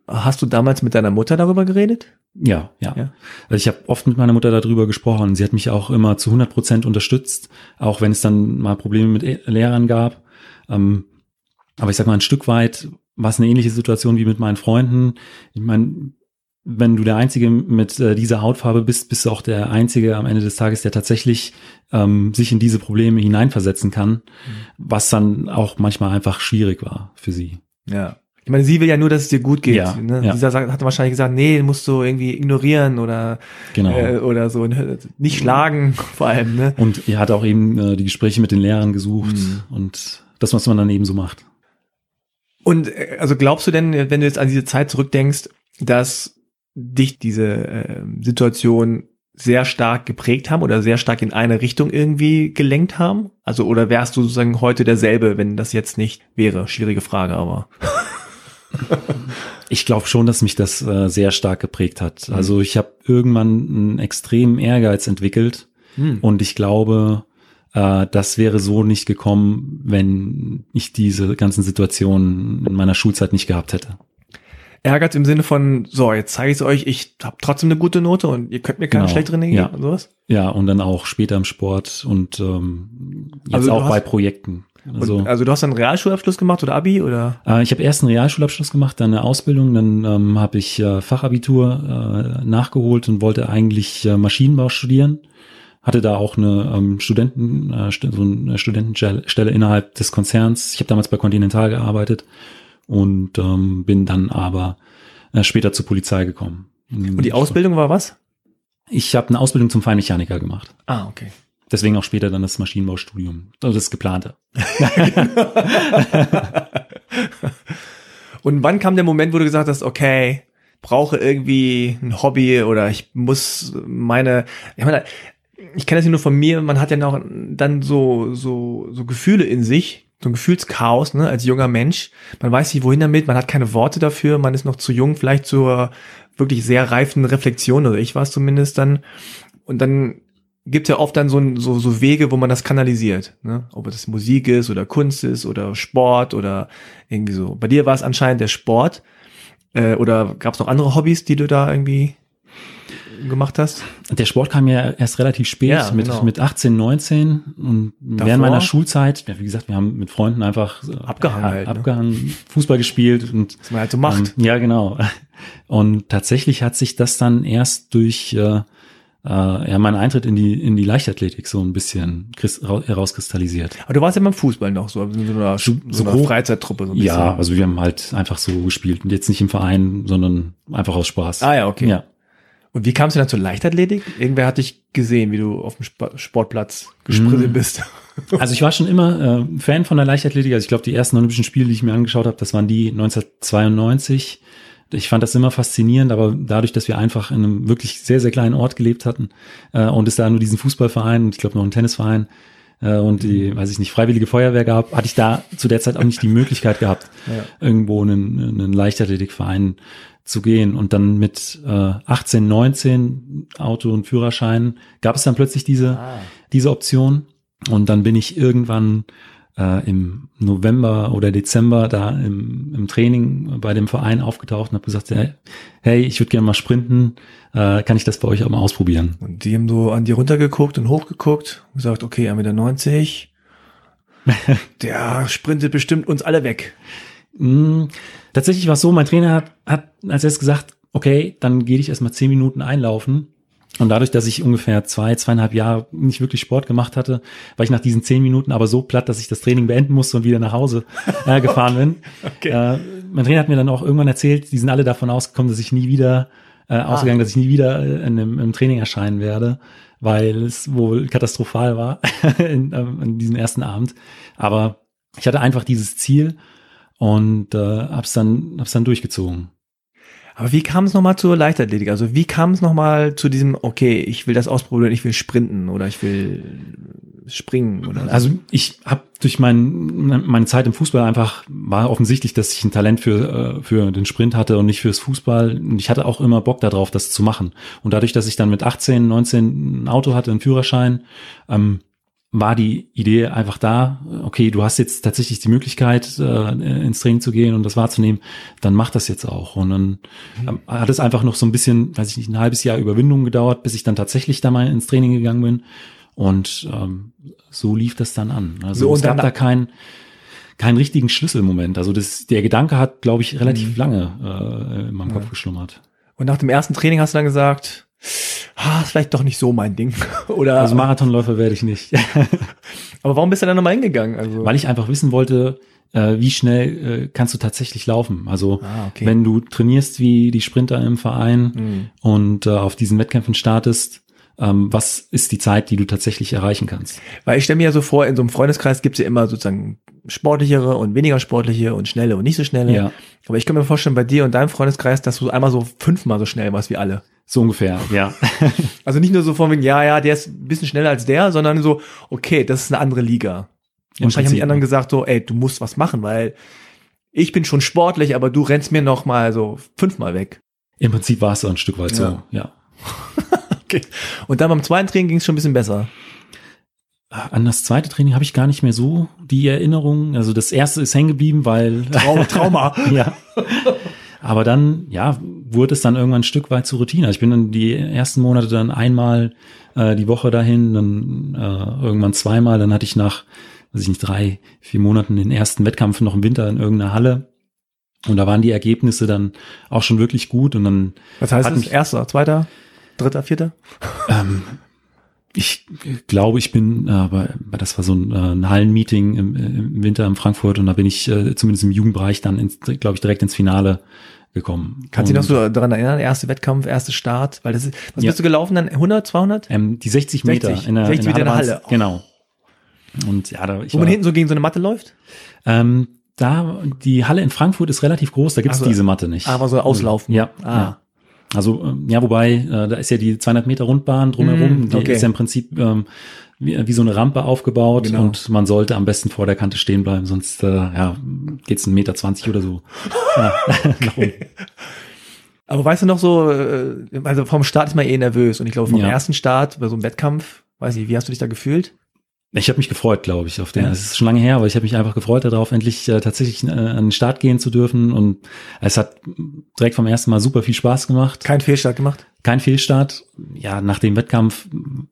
[SPEAKER 1] Hast du damals mit deiner Mutter darüber geredet?
[SPEAKER 2] Ja, ja. ja. Also ich habe oft mit meiner Mutter darüber gesprochen. Sie hat mich auch immer zu 100 Prozent unterstützt, auch wenn es dann mal Probleme mit e-, Lehrern gab. Ähm, aber ich sag mal, ein Stück weit war es eine ähnliche Situation wie mit meinen Freunden. Ich meine, wenn du der Einzige mit äh, dieser Hautfarbe bist, bist du auch der Einzige am Ende des Tages, der tatsächlich ähm, sich in diese Probleme hineinversetzen kann, mhm. was dann auch manchmal einfach schwierig war für sie.
[SPEAKER 1] Ja. Ich meine, sie will ja nur, dass es dir gut geht. Ja, ne? ja. Dieser hat wahrscheinlich gesagt, nee, musst du irgendwie ignorieren oder genau. äh, oder so nicht schlagen *laughs* vor allem. Ne?
[SPEAKER 2] Und er hat auch eben äh, die Gespräche mit den Lehrern gesucht mhm. und das, was man dann eben so macht.
[SPEAKER 1] Und äh, also glaubst du denn, wenn du jetzt an diese Zeit zurückdenkst, dass dich diese äh, Situation sehr stark geprägt haben oder sehr stark in eine Richtung irgendwie gelenkt haben? Also oder wärst du sozusagen heute derselbe, wenn das jetzt nicht wäre? Schwierige Frage, aber. *laughs*
[SPEAKER 2] ich glaube schon, dass mich das äh, sehr stark geprägt hat. Mhm. Also ich habe irgendwann einen extremen Ehrgeiz entwickelt mhm. und ich glaube, äh, das wäre so nicht gekommen, wenn ich diese ganzen Situationen in meiner Schulzeit nicht gehabt hätte.
[SPEAKER 1] Ehrgeiz im Sinne von, so, jetzt zeige ich es euch, ich habe trotzdem eine gute Note und ihr könnt mir keine genau. schlechtere geben
[SPEAKER 2] ja.
[SPEAKER 1] und sowas?
[SPEAKER 2] Ja, und dann auch später im Sport und ähm, jetzt also auch bei Projekten.
[SPEAKER 1] Also, also du hast einen Realschulabschluss gemacht oder Abi oder?
[SPEAKER 2] Äh, ich habe erst einen Realschulabschluss gemacht, dann eine Ausbildung, dann ähm, habe ich äh, Fachabitur äh, nachgeholt und wollte eigentlich äh, Maschinenbau studieren. Hatte da auch eine ähm, Studenten, äh, so eine Studentenstelle innerhalb des Konzerns. Ich habe damals bei Continental gearbeitet und ähm, bin dann aber äh, später zur Polizei gekommen.
[SPEAKER 1] Und die Ausbildung war was?
[SPEAKER 2] Ich habe eine Ausbildung zum Feinmechaniker gemacht.
[SPEAKER 1] Ah, okay.
[SPEAKER 2] Deswegen auch später dann das Maschinenbaustudium, also das geplante. *laughs*
[SPEAKER 1] Und wann kam der Moment, wo du gesagt hast, okay, brauche irgendwie ein Hobby oder ich muss meine, ich meine, ich kenne das ja nur von mir, man hat ja noch dann so, so, so Gefühle in sich, so ein Gefühlschaos, ne, als junger Mensch. Man weiß nicht, wohin damit, man hat keine Worte dafür, man ist noch zu jung, vielleicht zur wirklich sehr reifen Reflexion, oder ich war es zumindest dann. Und dann gibt ja oft dann so, so, so Wege, wo man das kanalisiert. Ne? Ob es Musik ist oder Kunst ist oder Sport oder irgendwie so. Bei dir war es anscheinend der Sport. Äh, oder gab es noch andere Hobbys, die du da irgendwie gemacht hast?
[SPEAKER 2] Der Sport kam ja erst relativ spät, ja, mit, genau. mit 18, 19 und Davor? während meiner Schulzeit, ja, wie gesagt, wir haben mit Freunden einfach
[SPEAKER 1] abgehangen, äh,
[SPEAKER 2] halt, ne? abgehangen Fußball gespielt und
[SPEAKER 1] was man halt so macht.
[SPEAKER 2] Ähm, ja, genau. Und tatsächlich hat sich das dann erst durch äh, äh, ja, mein Eintritt in die, in die Leichtathletik so ein bisschen herauskristallisiert.
[SPEAKER 1] Aber du warst ja beim Fußball noch so, so einer, so, so einer Freizeittruppe. So
[SPEAKER 2] ein ja, also wir haben halt einfach so gespielt und jetzt nicht im Verein, sondern einfach aus Spaß.
[SPEAKER 1] Ah ja, okay. Ja. Und wie kamst du dann zur Leichtathletik? Irgendwer hat dich gesehen, wie du auf dem Sp Sportplatz gesprintet
[SPEAKER 2] Mm.
[SPEAKER 1] bist. *laughs*
[SPEAKER 2] Also ich war schon immer äh, Fan von der Leichtathletik. Also ich glaube, die ersten Olympischen Spiele, die ich mir angeschaut habe, das waren die 1992. Ich fand das immer faszinierend, aber dadurch, dass wir einfach in einem wirklich sehr, sehr kleinen Ort gelebt hatten äh, und es da nur diesen Fußballverein und ich glaube noch einen Tennisverein äh, und die, weiß ich nicht, Freiwillige Feuerwehr gab, hatte ich da zu der Zeit auch nicht die Möglichkeit gehabt,
[SPEAKER 1] Ja.
[SPEAKER 2] irgendwo in einen, in einen Leichtathletikverein zu gehen. Und dann mit äh, 18, 19 Auto und Führerschein gab es dann plötzlich diese,
[SPEAKER 1] Ah.
[SPEAKER 2] diese Option. Und dann bin ich irgendwann äh, im November oder Dezember da im, im Training bei dem Verein aufgetaucht und habe gesagt, hey, hey ich würde gerne mal sprinten, äh, kann ich das bei euch auch mal ausprobieren?
[SPEAKER 1] Und die haben so an dir runtergeguckt und hochgeguckt und gesagt, okay, 1,90 Meter. *laughs* Der sprintet bestimmt uns alle weg.
[SPEAKER 2] Mm, tatsächlich war es so, mein Trainer hat, hat als erstes gesagt, okay, dann gehe ich erstmal zehn Minuten einlaufen. Und dadurch, dass ich ungefähr zwei, zweieinhalb Jahre nicht wirklich Sport gemacht hatte, war ich nach diesen zehn Minuten aber so platt, dass ich das Training beenden musste und wieder nach Hause äh, *laughs* gefahren bin.
[SPEAKER 1] Okay.
[SPEAKER 2] Äh, mein Trainer hat mir dann auch irgendwann erzählt, die sind alle davon ausgekommen, dass ich nie wieder, äh, ausgegangen, dass ich nie wieder äh, in, einem, im Training erscheinen werde, weil es wohl katastrophal war *laughs* in, ähm, in diesem ersten Abend. Aber ich hatte einfach dieses Ziel und äh, hab's dann hab's dann durchgezogen.
[SPEAKER 1] Aber wie kam es nochmal zur Leichtathletik? Also wie kam es nochmal zu diesem, okay, ich will das ausprobieren, ich will sprinten oder ich will springen oder so?
[SPEAKER 2] Also ich habe durch mein, meine Zeit im Fußball einfach war offensichtlich, dass ich ein Talent für äh, für den Sprint hatte und nicht fürs Fußball. Und ich hatte auch immer Bock darauf, das zu machen. Und dadurch, dass ich dann mit 18, 19 ein Auto hatte, einen Führerschein, ähm, war die Idee einfach da, okay, du hast jetzt tatsächlich die Möglichkeit, äh, ins Training zu gehen und das wahrzunehmen, dann mach das jetzt auch. Und dann ähm, hat es einfach noch so ein bisschen, weiß ich nicht, ein halbes Jahr Überwindung gedauert, bis ich dann tatsächlich da mal ins Training gegangen bin. Und ähm, so lief das dann an. Also
[SPEAKER 1] So,
[SPEAKER 2] es gab da keinen keinen richtigen Schlüsselmoment. Also das, der Gedanke hat, glaube ich, relativ lange äh, in meinem Kopf geschlummert.
[SPEAKER 1] Und nach dem ersten Training hast du dann gesagt, ah, ist vielleicht doch nicht so mein Ding. *laughs* Oder,
[SPEAKER 2] Also Marathonläufer werde ich nicht. *laughs*
[SPEAKER 1] aber warum bist du dann nochmal hingegangen? Also,
[SPEAKER 2] weil ich einfach wissen wollte, äh, wie schnell äh, kannst du tatsächlich laufen. Also
[SPEAKER 1] Ah, okay.
[SPEAKER 2] wenn du trainierst wie die Sprinter im Verein
[SPEAKER 1] Hm.
[SPEAKER 2] und äh, auf diesen Wettkämpfen startest, ähm, was ist die Zeit, die du tatsächlich erreichen kannst?
[SPEAKER 1] Weil ich stelle mir ja so vor, in so einem Freundeskreis gibt es ja immer sozusagen sportlichere und weniger sportliche und schnelle und nicht so schnelle.
[SPEAKER 2] Ja.
[SPEAKER 1] Aber ich kann mir vorstellen, bei dir und deinem Freundeskreis, dass du einmal so fünfmal so schnell warst wie alle.
[SPEAKER 2] So ungefähr, ja. *laughs*
[SPEAKER 1] Also nicht nur so von wegen, ja, ja, der ist ein bisschen schneller als der, sondern so, okay, das ist eine andere Liga. Und wahrscheinlich haben die anderen gesagt so, ey, du musst was machen, weil ich bin schon sportlich, aber du rennst mir noch mal so fünfmal weg.
[SPEAKER 2] Im Prinzip war es so ein Stück weit
[SPEAKER 1] Ja.
[SPEAKER 2] so, ja. *laughs*
[SPEAKER 1] Okay. Und dann beim zweiten Training ging es schon ein bisschen besser.
[SPEAKER 2] An das zweite Training habe ich gar nicht mehr so die Erinnerung. Also das erste ist hängen geblieben, weil
[SPEAKER 1] Trau Trauma. *laughs*
[SPEAKER 2] ja. Aber dann, ja, wurde es dann irgendwann ein Stück weit zur Routine. Also Ich bin dann die ersten Monate dann einmal äh, die Woche dahin, dann äh, irgendwann zweimal. Dann hatte ich nach, weiß ich nicht, drei, vier Monaten den ersten Wettkampf noch im Winter in irgendeiner Halle. Und da waren die Ergebnisse dann auch schon wirklich gut. Und dann
[SPEAKER 1] Was heißt das? Erster, zweiter, dritter, vierter?
[SPEAKER 2] ähm, ich glaube, ich bin, äh, bei- das war so ein, äh, ein Hallenmeeting im, im Winter in Frankfurt und da bin ich äh, zumindest im Jugendbereich dann, glaube ich, direkt ins Finale gekommen.
[SPEAKER 1] Kannst du dich noch so daran erinnern? Erster Wettkampf, erster Start? Weil das ist, was
[SPEAKER 2] Ja.
[SPEAKER 1] bist du gelaufen dann? 100, 200?
[SPEAKER 2] Ähm, die 60 Meter
[SPEAKER 1] 60,
[SPEAKER 2] in der,
[SPEAKER 1] 60
[SPEAKER 2] in der
[SPEAKER 1] Meter in der
[SPEAKER 2] Halle.
[SPEAKER 1] Halle.
[SPEAKER 2] Genau. Und ja, da, ich
[SPEAKER 1] Wo man
[SPEAKER 2] war,
[SPEAKER 1] hinten so gegen so eine Matte läuft?
[SPEAKER 2] ähm, da, die Halle in Frankfurt ist relativ groß, da gibt es
[SPEAKER 1] Ach so.
[SPEAKER 2] diese Matte nicht.
[SPEAKER 1] Aber so auslaufen.
[SPEAKER 2] Ja,
[SPEAKER 1] Ah.
[SPEAKER 2] ja. Also, ähm, ja, wobei, äh, da ist ja die 200 Meter Rundbahn drumherum,
[SPEAKER 1] Mm,
[SPEAKER 2] die
[SPEAKER 1] okay.
[SPEAKER 2] ist ja im Prinzip ähm, wie, wie so eine Rampe aufgebaut
[SPEAKER 1] Genau.
[SPEAKER 2] und man sollte am besten vor der Kante stehen bleiben, sonst äh, ja, geht's einen Meter 20 oder so *laughs* ja, *laughs* nach unten.
[SPEAKER 1] Aber weißt du noch so, äh, also vom Start ist man eh nervös und ich glaube vom
[SPEAKER 2] Ja.
[SPEAKER 1] ersten Start bei so einem Wettkampf, weiß ich, wie hast du dich da gefühlt?
[SPEAKER 2] Ich habe mich gefreut, glaube ich, auf den.
[SPEAKER 1] Ja.
[SPEAKER 2] Es ist schon lange her, aber ich habe mich einfach gefreut darauf, endlich äh, tatsächlich äh, an den Start gehen zu dürfen. Und es hat direkt vom ersten Mal super viel Spaß gemacht.
[SPEAKER 1] Kein Fehlstart gemacht?
[SPEAKER 2] Kein Fehlstart. Ja, nach dem Wettkampf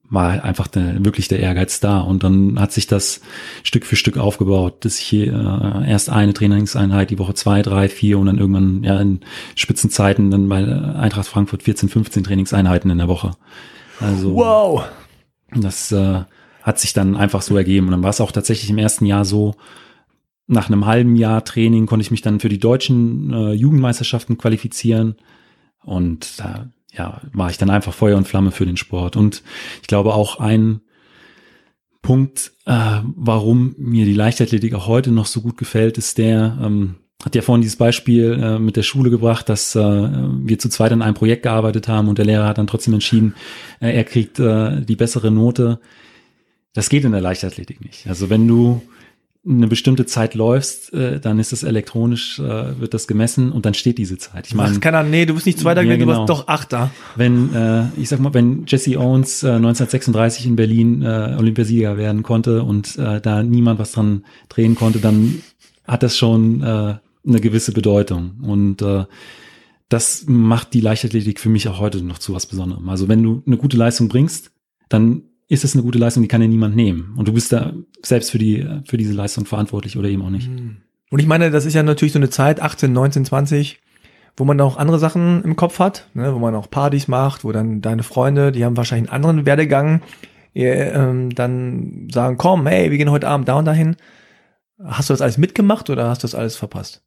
[SPEAKER 2] war einfach der, wirklich der Ehrgeiz da. Und dann hat sich das Stück für Stück aufgebaut, dass ich hier äh, erst eine Trainingseinheit, die Woche zwei, drei, vier und dann irgendwann ja in Spitzenzeiten dann bei Eintracht Frankfurt 14, 15 Trainingseinheiten in der Woche. Also
[SPEAKER 1] Wow!
[SPEAKER 2] das äh, hat sich dann einfach so ergeben. Und dann war es auch tatsächlich im ersten Jahr so, nach einem halben Jahr Training konnte ich mich dann für die deutschen äh, Jugendmeisterschaften qualifizieren. Und da ja, war ich dann einfach Feuer und Flamme für den Sport. Und ich glaube auch ein Punkt, äh, warum mir die Leichtathletik auch heute noch so gut gefällt, ist der, ähm, hat ja vorhin dieses Beispiel äh, mit der Schule gebracht, dass äh, wir zu zweit an einem Projekt gearbeitet haben und der Lehrer hat dann trotzdem entschieden, äh, er kriegt äh, die bessere Note. Das geht in der Leichtathletik nicht. Also wenn du eine bestimmte Zeit läufst, äh, dann ist es elektronisch, äh, wird das gemessen und dann steht diese Zeit.
[SPEAKER 1] Ich meine, keiner, nee, du bist nicht Zweiter ja, gewesen, genau. du bist doch Achter.
[SPEAKER 2] Wenn, äh, ich sag mal, wenn Jesse Owens äh, 1936 in Berlin äh, Olympiasieger werden konnte und äh, da niemand was dran drehen konnte, dann hat das schon äh, eine gewisse Bedeutung und äh, das macht die Leichtathletik für mich auch heute noch zu was Besonderem. Also wenn du eine gute Leistung bringst, dann ist es eine gute Leistung, die kann ja niemand nehmen. Und du bist da selbst für die, für diese Leistung verantwortlich oder eben auch nicht. Hm.
[SPEAKER 1] Und ich meine, das ist ja natürlich so eine Zeit, 18, 19, 20, wo man auch andere Sachen im Kopf hat, ne, wo man auch Partys macht, wo dann deine Freunde, die haben wahrscheinlich einen anderen Werdegang, ihr, ähm, dann sagen, komm, hey, wir gehen heute Abend da und dahin. Hast du das alles mitgemacht oder hast du das alles verpasst?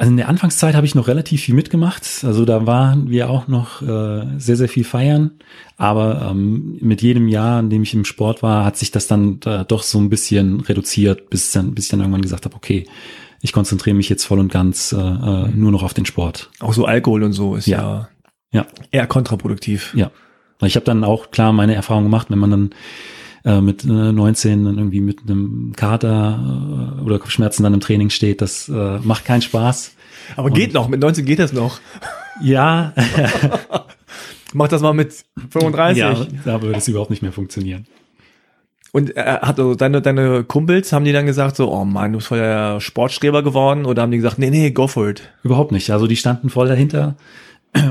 [SPEAKER 2] Also in der Anfangszeit habe ich noch relativ viel mitgemacht. Also da waren wir auch noch äh, sehr, sehr viel feiern. Aber ähm, mit jedem Jahr, in dem ich im Sport war, hat sich das dann äh, doch so ein bisschen reduziert, bis, dann, bis ich dann irgendwann gesagt habe, okay, ich konzentriere mich jetzt voll und ganz äh, äh nur noch auf den Sport.
[SPEAKER 1] Auch so Alkohol und so ist ja,
[SPEAKER 2] ja.
[SPEAKER 1] eher kontraproduktiv.
[SPEAKER 2] Ja. Ich habe dann auch klar meine Erfahrung gemacht, wenn man dann äh, mit äh, 19 dann irgendwie mit einem Kater äh, oder Kopfschmerzen dann im Training steht, das äh, macht keinen Spaß.
[SPEAKER 1] Aber Und, geht noch, mit 19 geht das noch.
[SPEAKER 2] Ja. *laughs*
[SPEAKER 1] Mach das mal mit 35.
[SPEAKER 2] Ja, da würde es überhaupt nicht mehr funktionieren.
[SPEAKER 1] Und äh, hat also deine, deine Kumpels, haben die dann gesagt so, oh Mann, du bist voll der Sportstreber geworden? Oder haben die gesagt, nee, nee, go for it?
[SPEAKER 2] Überhaupt nicht. Also die standen voll dahinter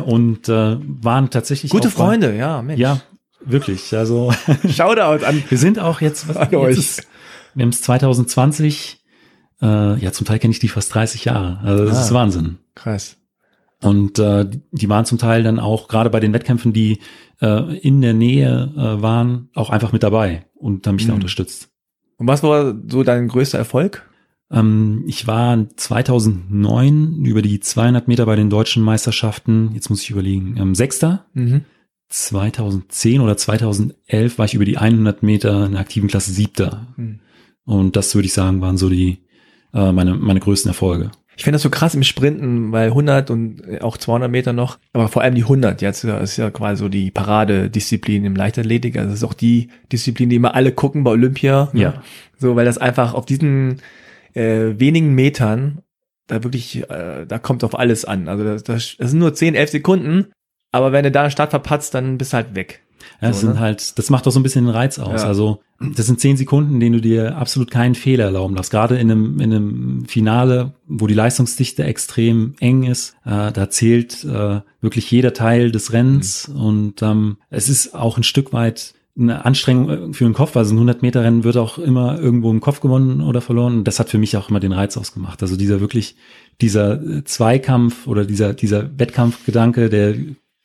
[SPEAKER 2] und äh, waren tatsächlich
[SPEAKER 1] Gute Freunde, ja,
[SPEAKER 2] Mensch. Ja, Wirklich, also. *laughs*
[SPEAKER 1] Shoutout an.
[SPEAKER 2] Wir sind auch jetzt, was,
[SPEAKER 1] an euch.
[SPEAKER 2] Ist, wir haben es 2020, äh, ja, zum Teil kenne ich die fast 30 Jahre. Also das ah, ist Wahnsinn.
[SPEAKER 1] Krass.
[SPEAKER 2] Und äh, die waren zum Teil dann auch, gerade bei den Wettkämpfen, die äh, in der Nähe äh, waren, auch einfach mit dabei und haben mich mhm. da unterstützt.
[SPEAKER 1] Und was war so dein größter Erfolg?
[SPEAKER 2] Ähm, ich war 2009 über die 200 Meter bei den deutschen Meisterschaften, jetzt muss ich überlegen, ähm, Sechster. Mhm. 2010 oder 2011 war ich über die 100 Meter in der aktiven Klasse Siebter. Hm. Und das würde ich sagen, waren so die äh, meine meine größten Erfolge.
[SPEAKER 1] Ich finde das so krass im Sprinten, weil 100 und auch 200 Meter noch, aber vor allem die 100, jetzt ist ja quasi so die Paradedisziplin im Leichtathletik. Also das ist auch die Disziplin, die immer alle gucken bei Olympia.
[SPEAKER 2] Ja.
[SPEAKER 1] Ne? So, weil das einfach auf diesen äh, wenigen Metern da wirklich, äh, da kommt auf alles an. Also das, das, das sind nur 10, 11 Sekunden aber wenn du da einen Start verpatzt, dann bist du halt weg.
[SPEAKER 2] Ja, das so, sind ne? halt, das macht doch so ein bisschen den Reiz aus. Ja. Also, das sind zehn Sekunden, in denen du dir absolut keinen Fehler erlauben darfst. Gerade in einem, in einem Finale, wo die Leistungsdichte extrem eng ist, äh, da zählt äh, wirklich jeder Teil des Rennens mhm. und ähm, es ist auch ein Stück weit eine Anstrengung äh, für den Kopf. Also ein 100 Meter Rennen wird auch immer irgendwo im Kopf gewonnen oder verloren. Und das hat für mich auch immer den Reiz ausgemacht. Also dieser wirklich, dieser Zweikampf oder dieser, dieser Wettkampfgedanke, der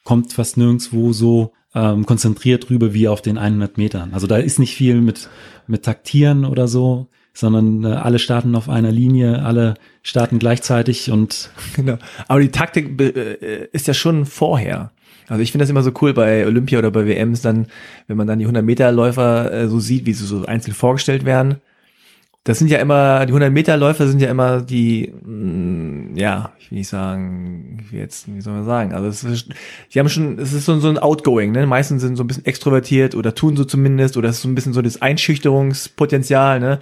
[SPEAKER 2] kommt fast nirgendwo so ähm, konzentriert rüber wie auf den 100 Metern. Also da ist nicht viel mit, mit Taktieren oder so, sondern äh, alle starten auf einer Linie, alle starten gleichzeitig und *laughs*
[SPEAKER 1] genau. Aber die Taktik äh, ist ja schon vorher. Also ich finde das immer so cool bei Olympia oder bei WMs dann, wenn man dann die 100 Meter Läufer äh, so sieht, wie sie so einzeln vorgestellt werden das sind ja immer, die 100 Meter Läufer sind ja immer die, mh, mm, ja, ich will nicht sagen, ich will jetzt, wie soll man sagen, also es ist, die haben schon, es ist so, so ein Outgoing, ne, meistens sind so ein bisschen extrovertiert oder tun so zumindest, oder es ist so ein bisschen so das Einschüchterungspotenzial, ne,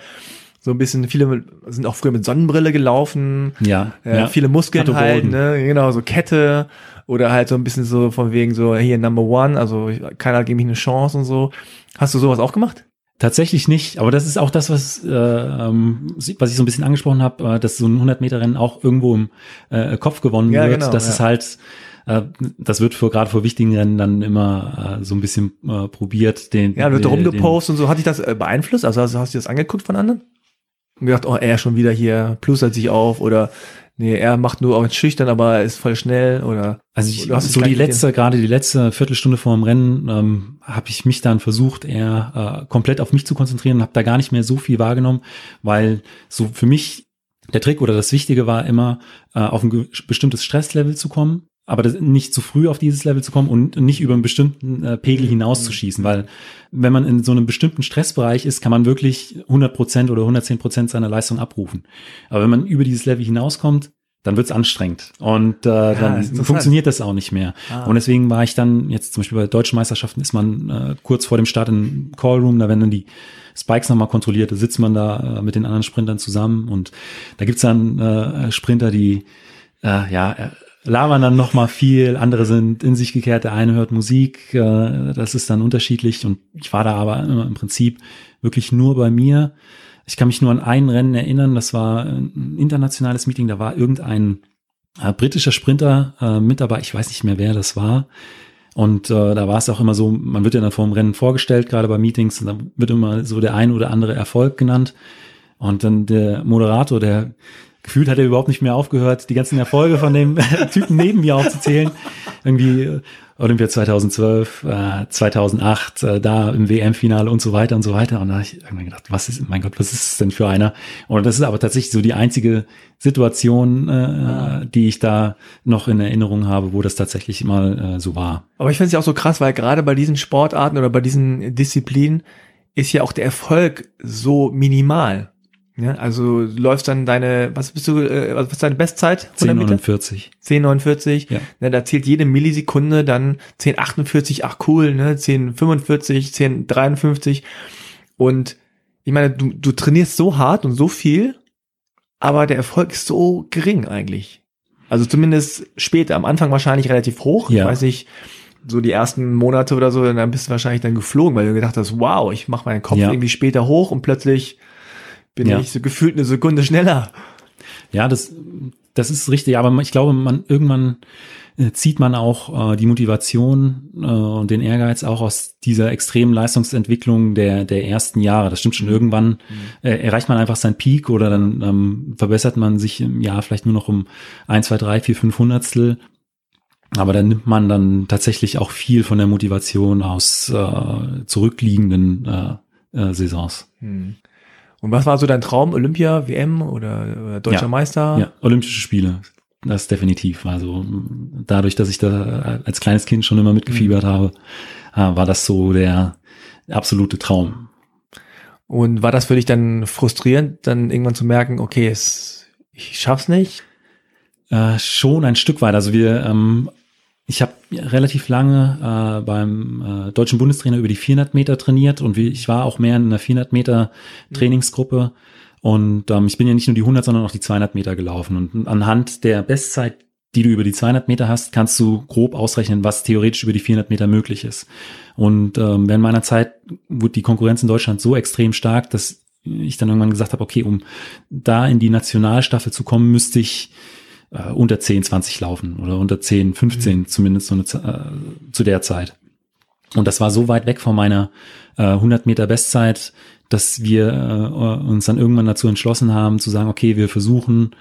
[SPEAKER 1] so ein bisschen, viele sind auch früher mit Sonnenbrille gelaufen,
[SPEAKER 2] ja,
[SPEAKER 1] äh, ja. viele Muskeln halt, ne, genau, so Kette, oder halt so ein bisschen so von wegen so, hier Number One, also keiner gibt mich eine Chance und so. Hast du sowas auch gemacht?
[SPEAKER 2] Tatsächlich nicht, aber das ist auch das, was, äh, ähm, was ich so ein bisschen angesprochen habe, äh, dass so ein 100-Meter-Rennen auch irgendwo im äh, Kopf gewonnen ja, wird. Genau, das ja. ist halt, äh, das wird für gerade vor wichtigen Rennen dann immer äh, so ein bisschen äh, probiert. Den,
[SPEAKER 1] ja, wird da rumgepostet und so. Hat dich das äh, beeinflusst? Also hast, hast du das angeguckt von anderen? Und gedacht, oh, er schon wieder hier, plustert sich auf oder Nee, er macht nur auch schüchtern, aber er ist voll schnell oder.
[SPEAKER 2] Also ich, so die letzte, gerade die letzte Viertelstunde vor dem Rennen, ähm, habe ich mich dann versucht, eher äh, komplett auf mich zu konzentrieren und habe da gar nicht mehr so viel wahrgenommen, weil so für mich der Trick oder das Wichtige war immer, äh, auf ein bestimmtes Stresslevel zu kommen aber das, nicht zu früh auf dieses Level zu kommen und nicht über einen bestimmten äh, Pegel hinauszuschießen, weil wenn man in so einem bestimmten Stressbereich ist, kann man wirklich 100 Prozent oder 110 Prozent seiner Leistung abrufen. Aber wenn man über dieses Level hinauskommt, dann wird's anstrengend und äh, ja, dann funktioniert das auch nicht mehr. Ah. Und deswegen war ich dann jetzt zum Beispiel bei deutschen Meisterschaften ist man äh, kurz vor dem Start im Callroom, da werden dann die Spikes nochmal kontrolliert, da sitzt man da äh, mit den anderen Sprintern zusammen und da gibt's dann äh, Sprinter, die äh, ja äh, labern dann nochmal viel, andere sind in sich gekehrt, der eine hört Musik, äh, das ist dann unterschiedlich und ich war da aber immer im Prinzip wirklich nur bei mir ich kann mich nur an ein Rennen erinnern, das war ein internationales Meeting, da war irgendein äh, britischer Sprinter äh, mit dabei, ich weiß nicht mehr, wer das war. Und äh, da war es auch immer so, man wird ja dann vor dem Rennen vorgestellt, gerade bei Meetings, und dann wird immer so der ein oder andere Erfolg genannt. Und dann der Moderator, der gefühlt hat er überhaupt nicht mehr aufgehört, die ganzen Erfolge von dem *laughs* Typen neben mir aufzuzählen. Irgendwie äh, Olympia 2012, äh, 2008, äh, da im WM-Finale und so weiter und so weiter. Und da habe ich irgendwann gedacht, was ist, mein Gott, was ist es denn für einer? Und das ist aber tatsächlich so die einzige Situation, äh, ah. die ich da noch in Erinnerung habe, wo das tatsächlich mal äh, so war.
[SPEAKER 1] Aber ich finde es ja auch so krass, weil gerade bei diesen Sportarten oder bei diesen Disziplinen ist ja auch der Erfolg so minimal. Ja, also läufst dann deine, was bist du, äh, was ist deine Bestzeit?
[SPEAKER 2] 10,49.
[SPEAKER 1] 10,49. Ja. Ne, da zählt jede Millisekunde dann 10,48, ach cool, ne, 10,45, 10,53. Und ich meine, du, du trainierst so hart und so viel, aber der Erfolg ist so gering eigentlich. Also zumindest später, am Anfang wahrscheinlich relativ hoch. Ja. Ich weiß nicht, so die ersten Monate oder so, dann bist du wahrscheinlich dann geflogen, weil du gedacht hast, wow, ich mache meinen Kopf ja. irgendwie später hoch und plötzlich bin ja. ich so gefühlt eine Sekunde schneller.
[SPEAKER 2] Ja, das, das ist richtig, aber ich glaube, man irgendwann äh, zieht man auch äh, die Motivation äh, und den Ehrgeiz auch aus dieser extremen Leistungsentwicklung der, der ersten Jahre. Das stimmt schon, mhm. irgendwann mhm. äh, erreicht man einfach seinen Peak oder dann ähm, verbessert man sich im Jahr vielleicht nur noch um ein, zwei, drei, vier, fünf Hundertstel. Aber dann nimmt man dann tatsächlich auch viel von der Motivation aus äh, zurückliegenden äh, äh, Saisons. Mhm.
[SPEAKER 1] Und was war so dein Traum? Olympia, WM oder, oder deutscher
[SPEAKER 2] ja,
[SPEAKER 1] Meister?
[SPEAKER 2] Ja, Olympische Spiele. Das definitiv. Also dadurch, dass ich da als kleines Kind schon immer mitgefiebert mhm. habe, äh, war das so der absolute Traum.
[SPEAKER 1] Und war das für dich dann frustrierend, dann irgendwann zu merken, okay, es, ich schaff's nicht?
[SPEAKER 2] Äh, schon ein Stück weit. Also wir ähm, ich habe relativ lange äh, beim äh, deutschen Bundestrainer über die 400 Meter trainiert und wie, ich war auch mehr in einer 400 Meter Trainingsgruppe. Und ähm, ich bin ja nicht nur die 100, sondern auch die 200 Meter gelaufen. Und anhand der Bestzeit, die du über die 200 Meter hast, kannst du grob ausrechnen, was theoretisch über die 400 Meter möglich ist. Und ähm, während meiner Zeit wurde die Konkurrenz in Deutschland so extrem stark, dass ich dann irgendwann gesagt habe, okay, um da in die Nationalstaffel zu kommen, müsste ich äh, unter 10, 20 laufen oder unter 10, 15 mhm. zumindest so eine, äh, zu der Zeit. Und das war so weit weg von meiner äh, 100 Meter Bestzeit, dass wir äh, uns dann irgendwann dazu entschlossen haben zu sagen, okay, wir versuchen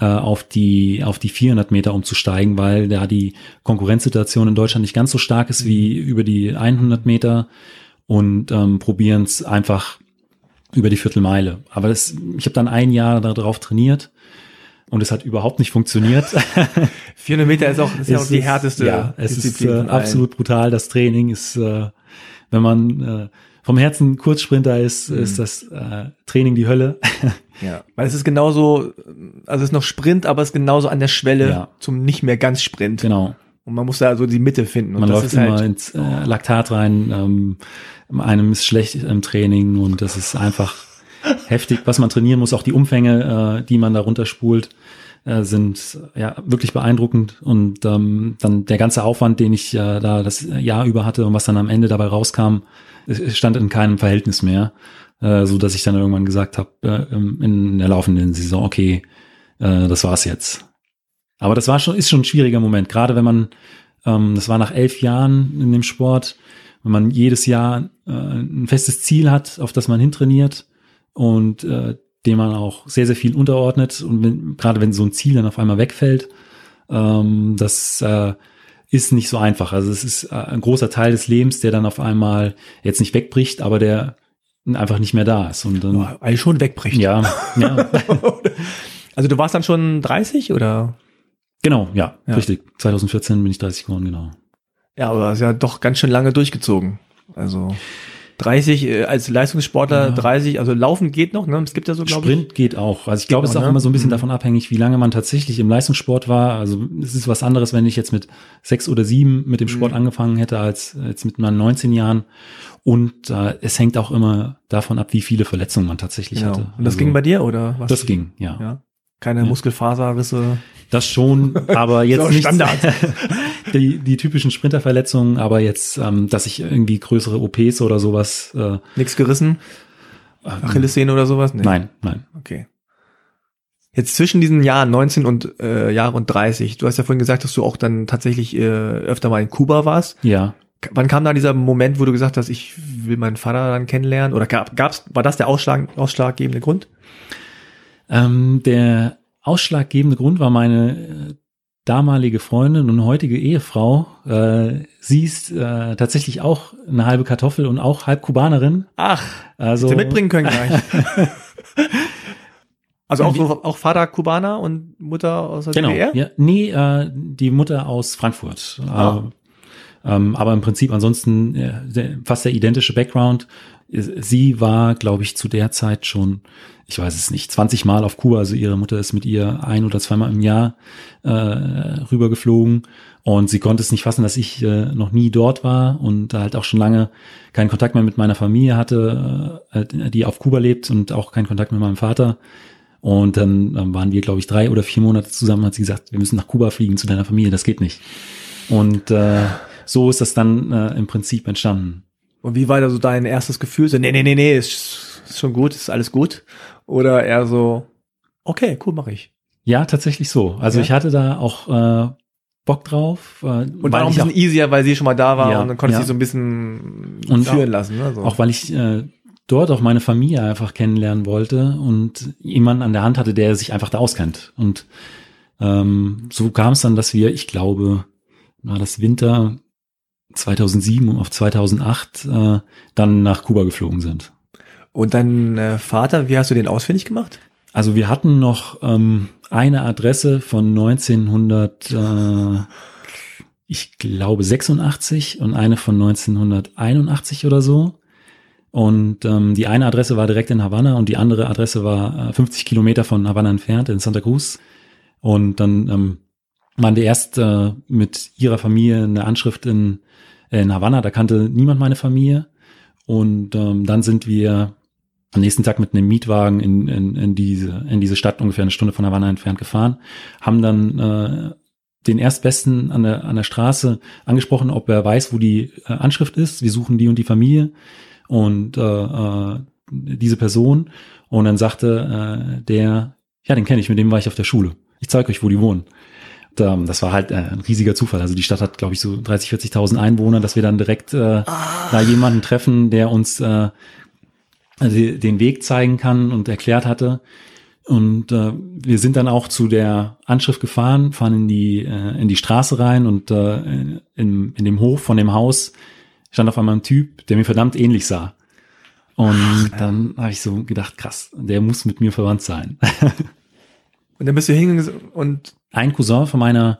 [SPEAKER 2] äh, auf die auf die 400 Meter umzusteigen, weil da die Konkurrenzsituation in Deutschland nicht ganz so stark ist wie über die 100 Meter und ähm, probieren es einfach über die Viertelmeile. Aber das, ich habe dann ein Jahr darauf trainiert und es hat überhaupt nicht funktioniert. *laughs*
[SPEAKER 1] 400 Meter ist auch, ist ja auch die härteste.
[SPEAKER 2] Ja, es Disziplin ist äh, absolut brutal. Das Training ist, äh, wenn man äh, vom Herzen Kurzsprinter ist, mhm. ist das äh, Training die Hölle. *laughs*
[SPEAKER 1] ja, weil es ist genauso, also es ist noch Sprint, aber es ist genauso an der Schwelle ja. zum nicht mehr ganz Sprint.
[SPEAKER 2] Genau.
[SPEAKER 1] Und man muss da so die Mitte finden. Und
[SPEAKER 2] man läuft immer halt, ins äh, Laktat rein. Ähm, einem ist schlecht im Training und das ist einfach heftig, was man trainieren muss. Auch die Umfänge, äh, die man da runterspult, äh, sind ja wirklich beeindruckend. Und ähm, dann der ganze Aufwand, den ich äh, da das Jahr über hatte und was dann am Ende dabei rauskam, stand in keinem Verhältnis mehr. Äh, so dass ich dann irgendwann gesagt habe, äh, in der laufenden Saison, okay, äh, das war's jetzt. Aber das war schon, ist schon ein schwieriger Moment, gerade wenn man, ähm, das war nach elf Jahren in dem Sport, wenn man jedes Jahr äh, ein festes Ziel hat, auf das man hintrainiert und äh, dem man auch sehr, sehr viel unterordnet. Und wenn, gerade wenn so ein Ziel dann auf einmal wegfällt, ähm, das äh, ist nicht so einfach. Also es ist äh, ein großer Teil des Lebens, der dann auf einmal jetzt nicht wegbricht, aber der einfach nicht mehr da ist. Und dann,
[SPEAKER 1] eigentlich schon wegbricht.
[SPEAKER 2] Ja, ja. *laughs*
[SPEAKER 1] also du warst dann schon 30 oder?
[SPEAKER 2] Genau, ja,
[SPEAKER 1] Ja.
[SPEAKER 2] richtig. 2014 bin ich 30 geworden, genau.
[SPEAKER 1] Ja, aber ist ja doch ganz schön lange durchgezogen. Also 30 äh, als Leistungssportler,
[SPEAKER 2] Ja.
[SPEAKER 1] 30, also laufen geht noch, ne? Es gibt ja so, glaube ich.
[SPEAKER 2] Sprint geht auch. Also ich glaube, es ist
[SPEAKER 1] auch, ne?
[SPEAKER 2] immer so ein bisschen
[SPEAKER 1] Mhm.
[SPEAKER 2] davon abhängig, wie lange man tatsächlich im Leistungssport war. Also es ist was anderes, wenn ich jetzt mit sechs oder sieben mit dem Sport
[SPEAKER 1] Mhm.
[SPEAKER 2] angefangen hätte, als jetzt mit meinen 19 Jahren. Und äh, es hängt auch immer davon ab, wie viele Verletzungen man tatsächlich
[SPEAKER 1] Genau.
[SPEAKER 2] hatte.
[SPEAKER 1] Und das
[SPEAKER 2] also,
[SPEAKER 1] ging bei dir, oder? Was?
[SPEAKER 2] Das ging, ja.
[SPEAKER 1] Ja. Keine
[SPEAKER 2] Ja.
[SPEAKER 1] Muskelfaserrisse.
[SPEAKER 2] Das schon, aber *laughs* jetzt
[SPEAKER 1] auch
[SPEAKER 2] nicht
[SPEAKER 1] Standard. *laughs*
[SPEAKER 2] die, die typischen Sprinterverletzungen, aber jetzt, ähm, dass ich irgendwie größere OPs oder sowas. Äh,
[SPEAKER 1] Nichts gerissen? Achillessehne oder sowas? Nee.
[SPEAKER 2] Nein, nein.
[SPEAKER 1] Okay. Jetzt zwischen diesen Jahren 19 und äh, Jahre und 30, du hast ja vorhin gesagt, dass du auch dann tatsächlich äh, öfter mal in Kuba warst.
[SPEAKER 2] Ja.
[SPEAKER 1] Wann kam da dieser Moment, wo du gesagt hast, ich will meinen Vater dann kennenlernen? Oder gab, gab's, war das der Ausschlag, ausschlaggebende Grund?
[SPEAKER 2] Ähm, der ausschlaggebende Grund war meine äh, damalige Freundin und heutige Ehefrau. Äh, sie ist äh, tatsächlich auch eine halbe Kartoffel und auch halb Kubanerin.
[SPEAKER 1] Ach,
[SPEAKER 2] Also
[SPEAKER 1] hätte mitbringen können gleich. *laughs* also auch, so, auch Vater Kubaner und Mutter aus der
[SPEAKER 2] Genau.
[SPEAKER 1] DDR?
[SPEAKER 2] Ja, nee, äh, die Mutter aus Frankfurt.
[SPEAKER 1] Ah.
[SPEAKER 2] Äh, ähm, aber im Prinzip ansonsten äh, fast der identische Background. Sie war, glaube ich, zu der Zeit schon, ich weiß es nicht, 20 Mal auf Kuba. Also ihre Mutter ist mit ihr ein oder zweimal im Jahr äh, rübergeflogen. Und sie konnte es nicht fassen, dass ich äh, noch nie dort war und halt auch schon lange keinen Kontakt mehr mit meiner Familie hatte, äh, die auf Kuba lebt und auch keinen Kontakt mit meinem Vater. Und dann ähm, waren wir, glaube ich, drei oder vier Monate zusammen, hat sie gesagt, wir müssen nach Kuba fliegen zu deiner Familie, das geht nicht. Und äh, so ist das dann äh, im Prinzip entstanden.
[SPEAKER 1] Und wie war da so dein erstes Gefühl? So, nee, nee, nee, nee, ist, ist schon gut, ist alles gut? Oder eher so, okay, cool, mache ich.
[SPEAKER 2] Ja, tatsächlich so. Also
[SPEAKER 1] Ja.
[SPEAKER 2] ich hatte da auch äh, Bock drauf. Äh,
[SPEAKER 1] Und war auch ein
[SPEAKER 2] ich
[SPEAKER 1] bisschen easier, weil sie schon mal da war
[SPEAKER 2] Ja,
[SPEAKER 1] und dann konntest du
[SPEAKER 2] ja.
[SPEAKER 1] dich so ein bisschen
[SPEAKER 2] Und
[SPEAKER 1] führen
[SPEAKER 2] auch-
[SPEAKER 1] lassen. Ne? So.
[SPEAKER 2] Auch weil ich äh, dort auch meine Familie einfach kennenlernen wollte und jemanden an der Hand hatte, der sich einfach da auskennt. Und ähm, so kam es dann, dass wir, ich glaube, war das Winter 2007 auf 2008 äh, dann nach Kuba geflogen sind.
[SPEAKER 1] Und dein äh, Vater, wie hast du den ausfindig gemacht?
[SPEAKER 2] Also wir hatten noch ähm, eine Adresse von 1900, äh, ich glaube 86 und eine von 1981 oder so. Und ähm, die eine Adresse war direkt in Havanna und die andere Adresse war äh, 50 Kilometer von Havanna entfernt in Santa Cruz. Und dann ähm, wir erst äh, mit ihrer Familie eine Anschrift in, in Havanna. Da kannte niemand meine Familie. Und ähm, dann sind wir am nächsten Tag mit einem Mietwagen in, in, in, diese, in diese Stadt ungefähr eine Stunde von Havanna entfernt gefahren, haben dann äh, den Erstbesten an der, an der Straße angesprochen, ob er weiß, wo die äh, Anschrift ist. Wir suchen die und die Familie und äh, äh, diese Person. Und dann sagte äh, der, ja, den kenne ich, mit dem war ich auf der Schule. Ich zeige euch, wo die wohnen. Und, ähm, das war halt äh, ein riesiger Zufall. Also die Stadt hat, glaube ich, so 30, 40.000 Einwohner, dass wir dann direkt äh, da jemanden treffen, der uns äh, also den Weg zeigen kann und erklärt hatte. Und äh, wir sind dann auch zu der Anschrift gefahren, fahren in die äh, in die Straße rein und äh, in, in dem Hof von dem Haus stand auf einmal ein Typ, der mir verdammt ähnlich sah. Und dann habe ich so gedacht, krass, der muss mit mir verwandt sein. *laughs*
[SPEAKER 1] Und dann bist du hingegangen und
[SPEAKER 2] Ein Cousin von meiner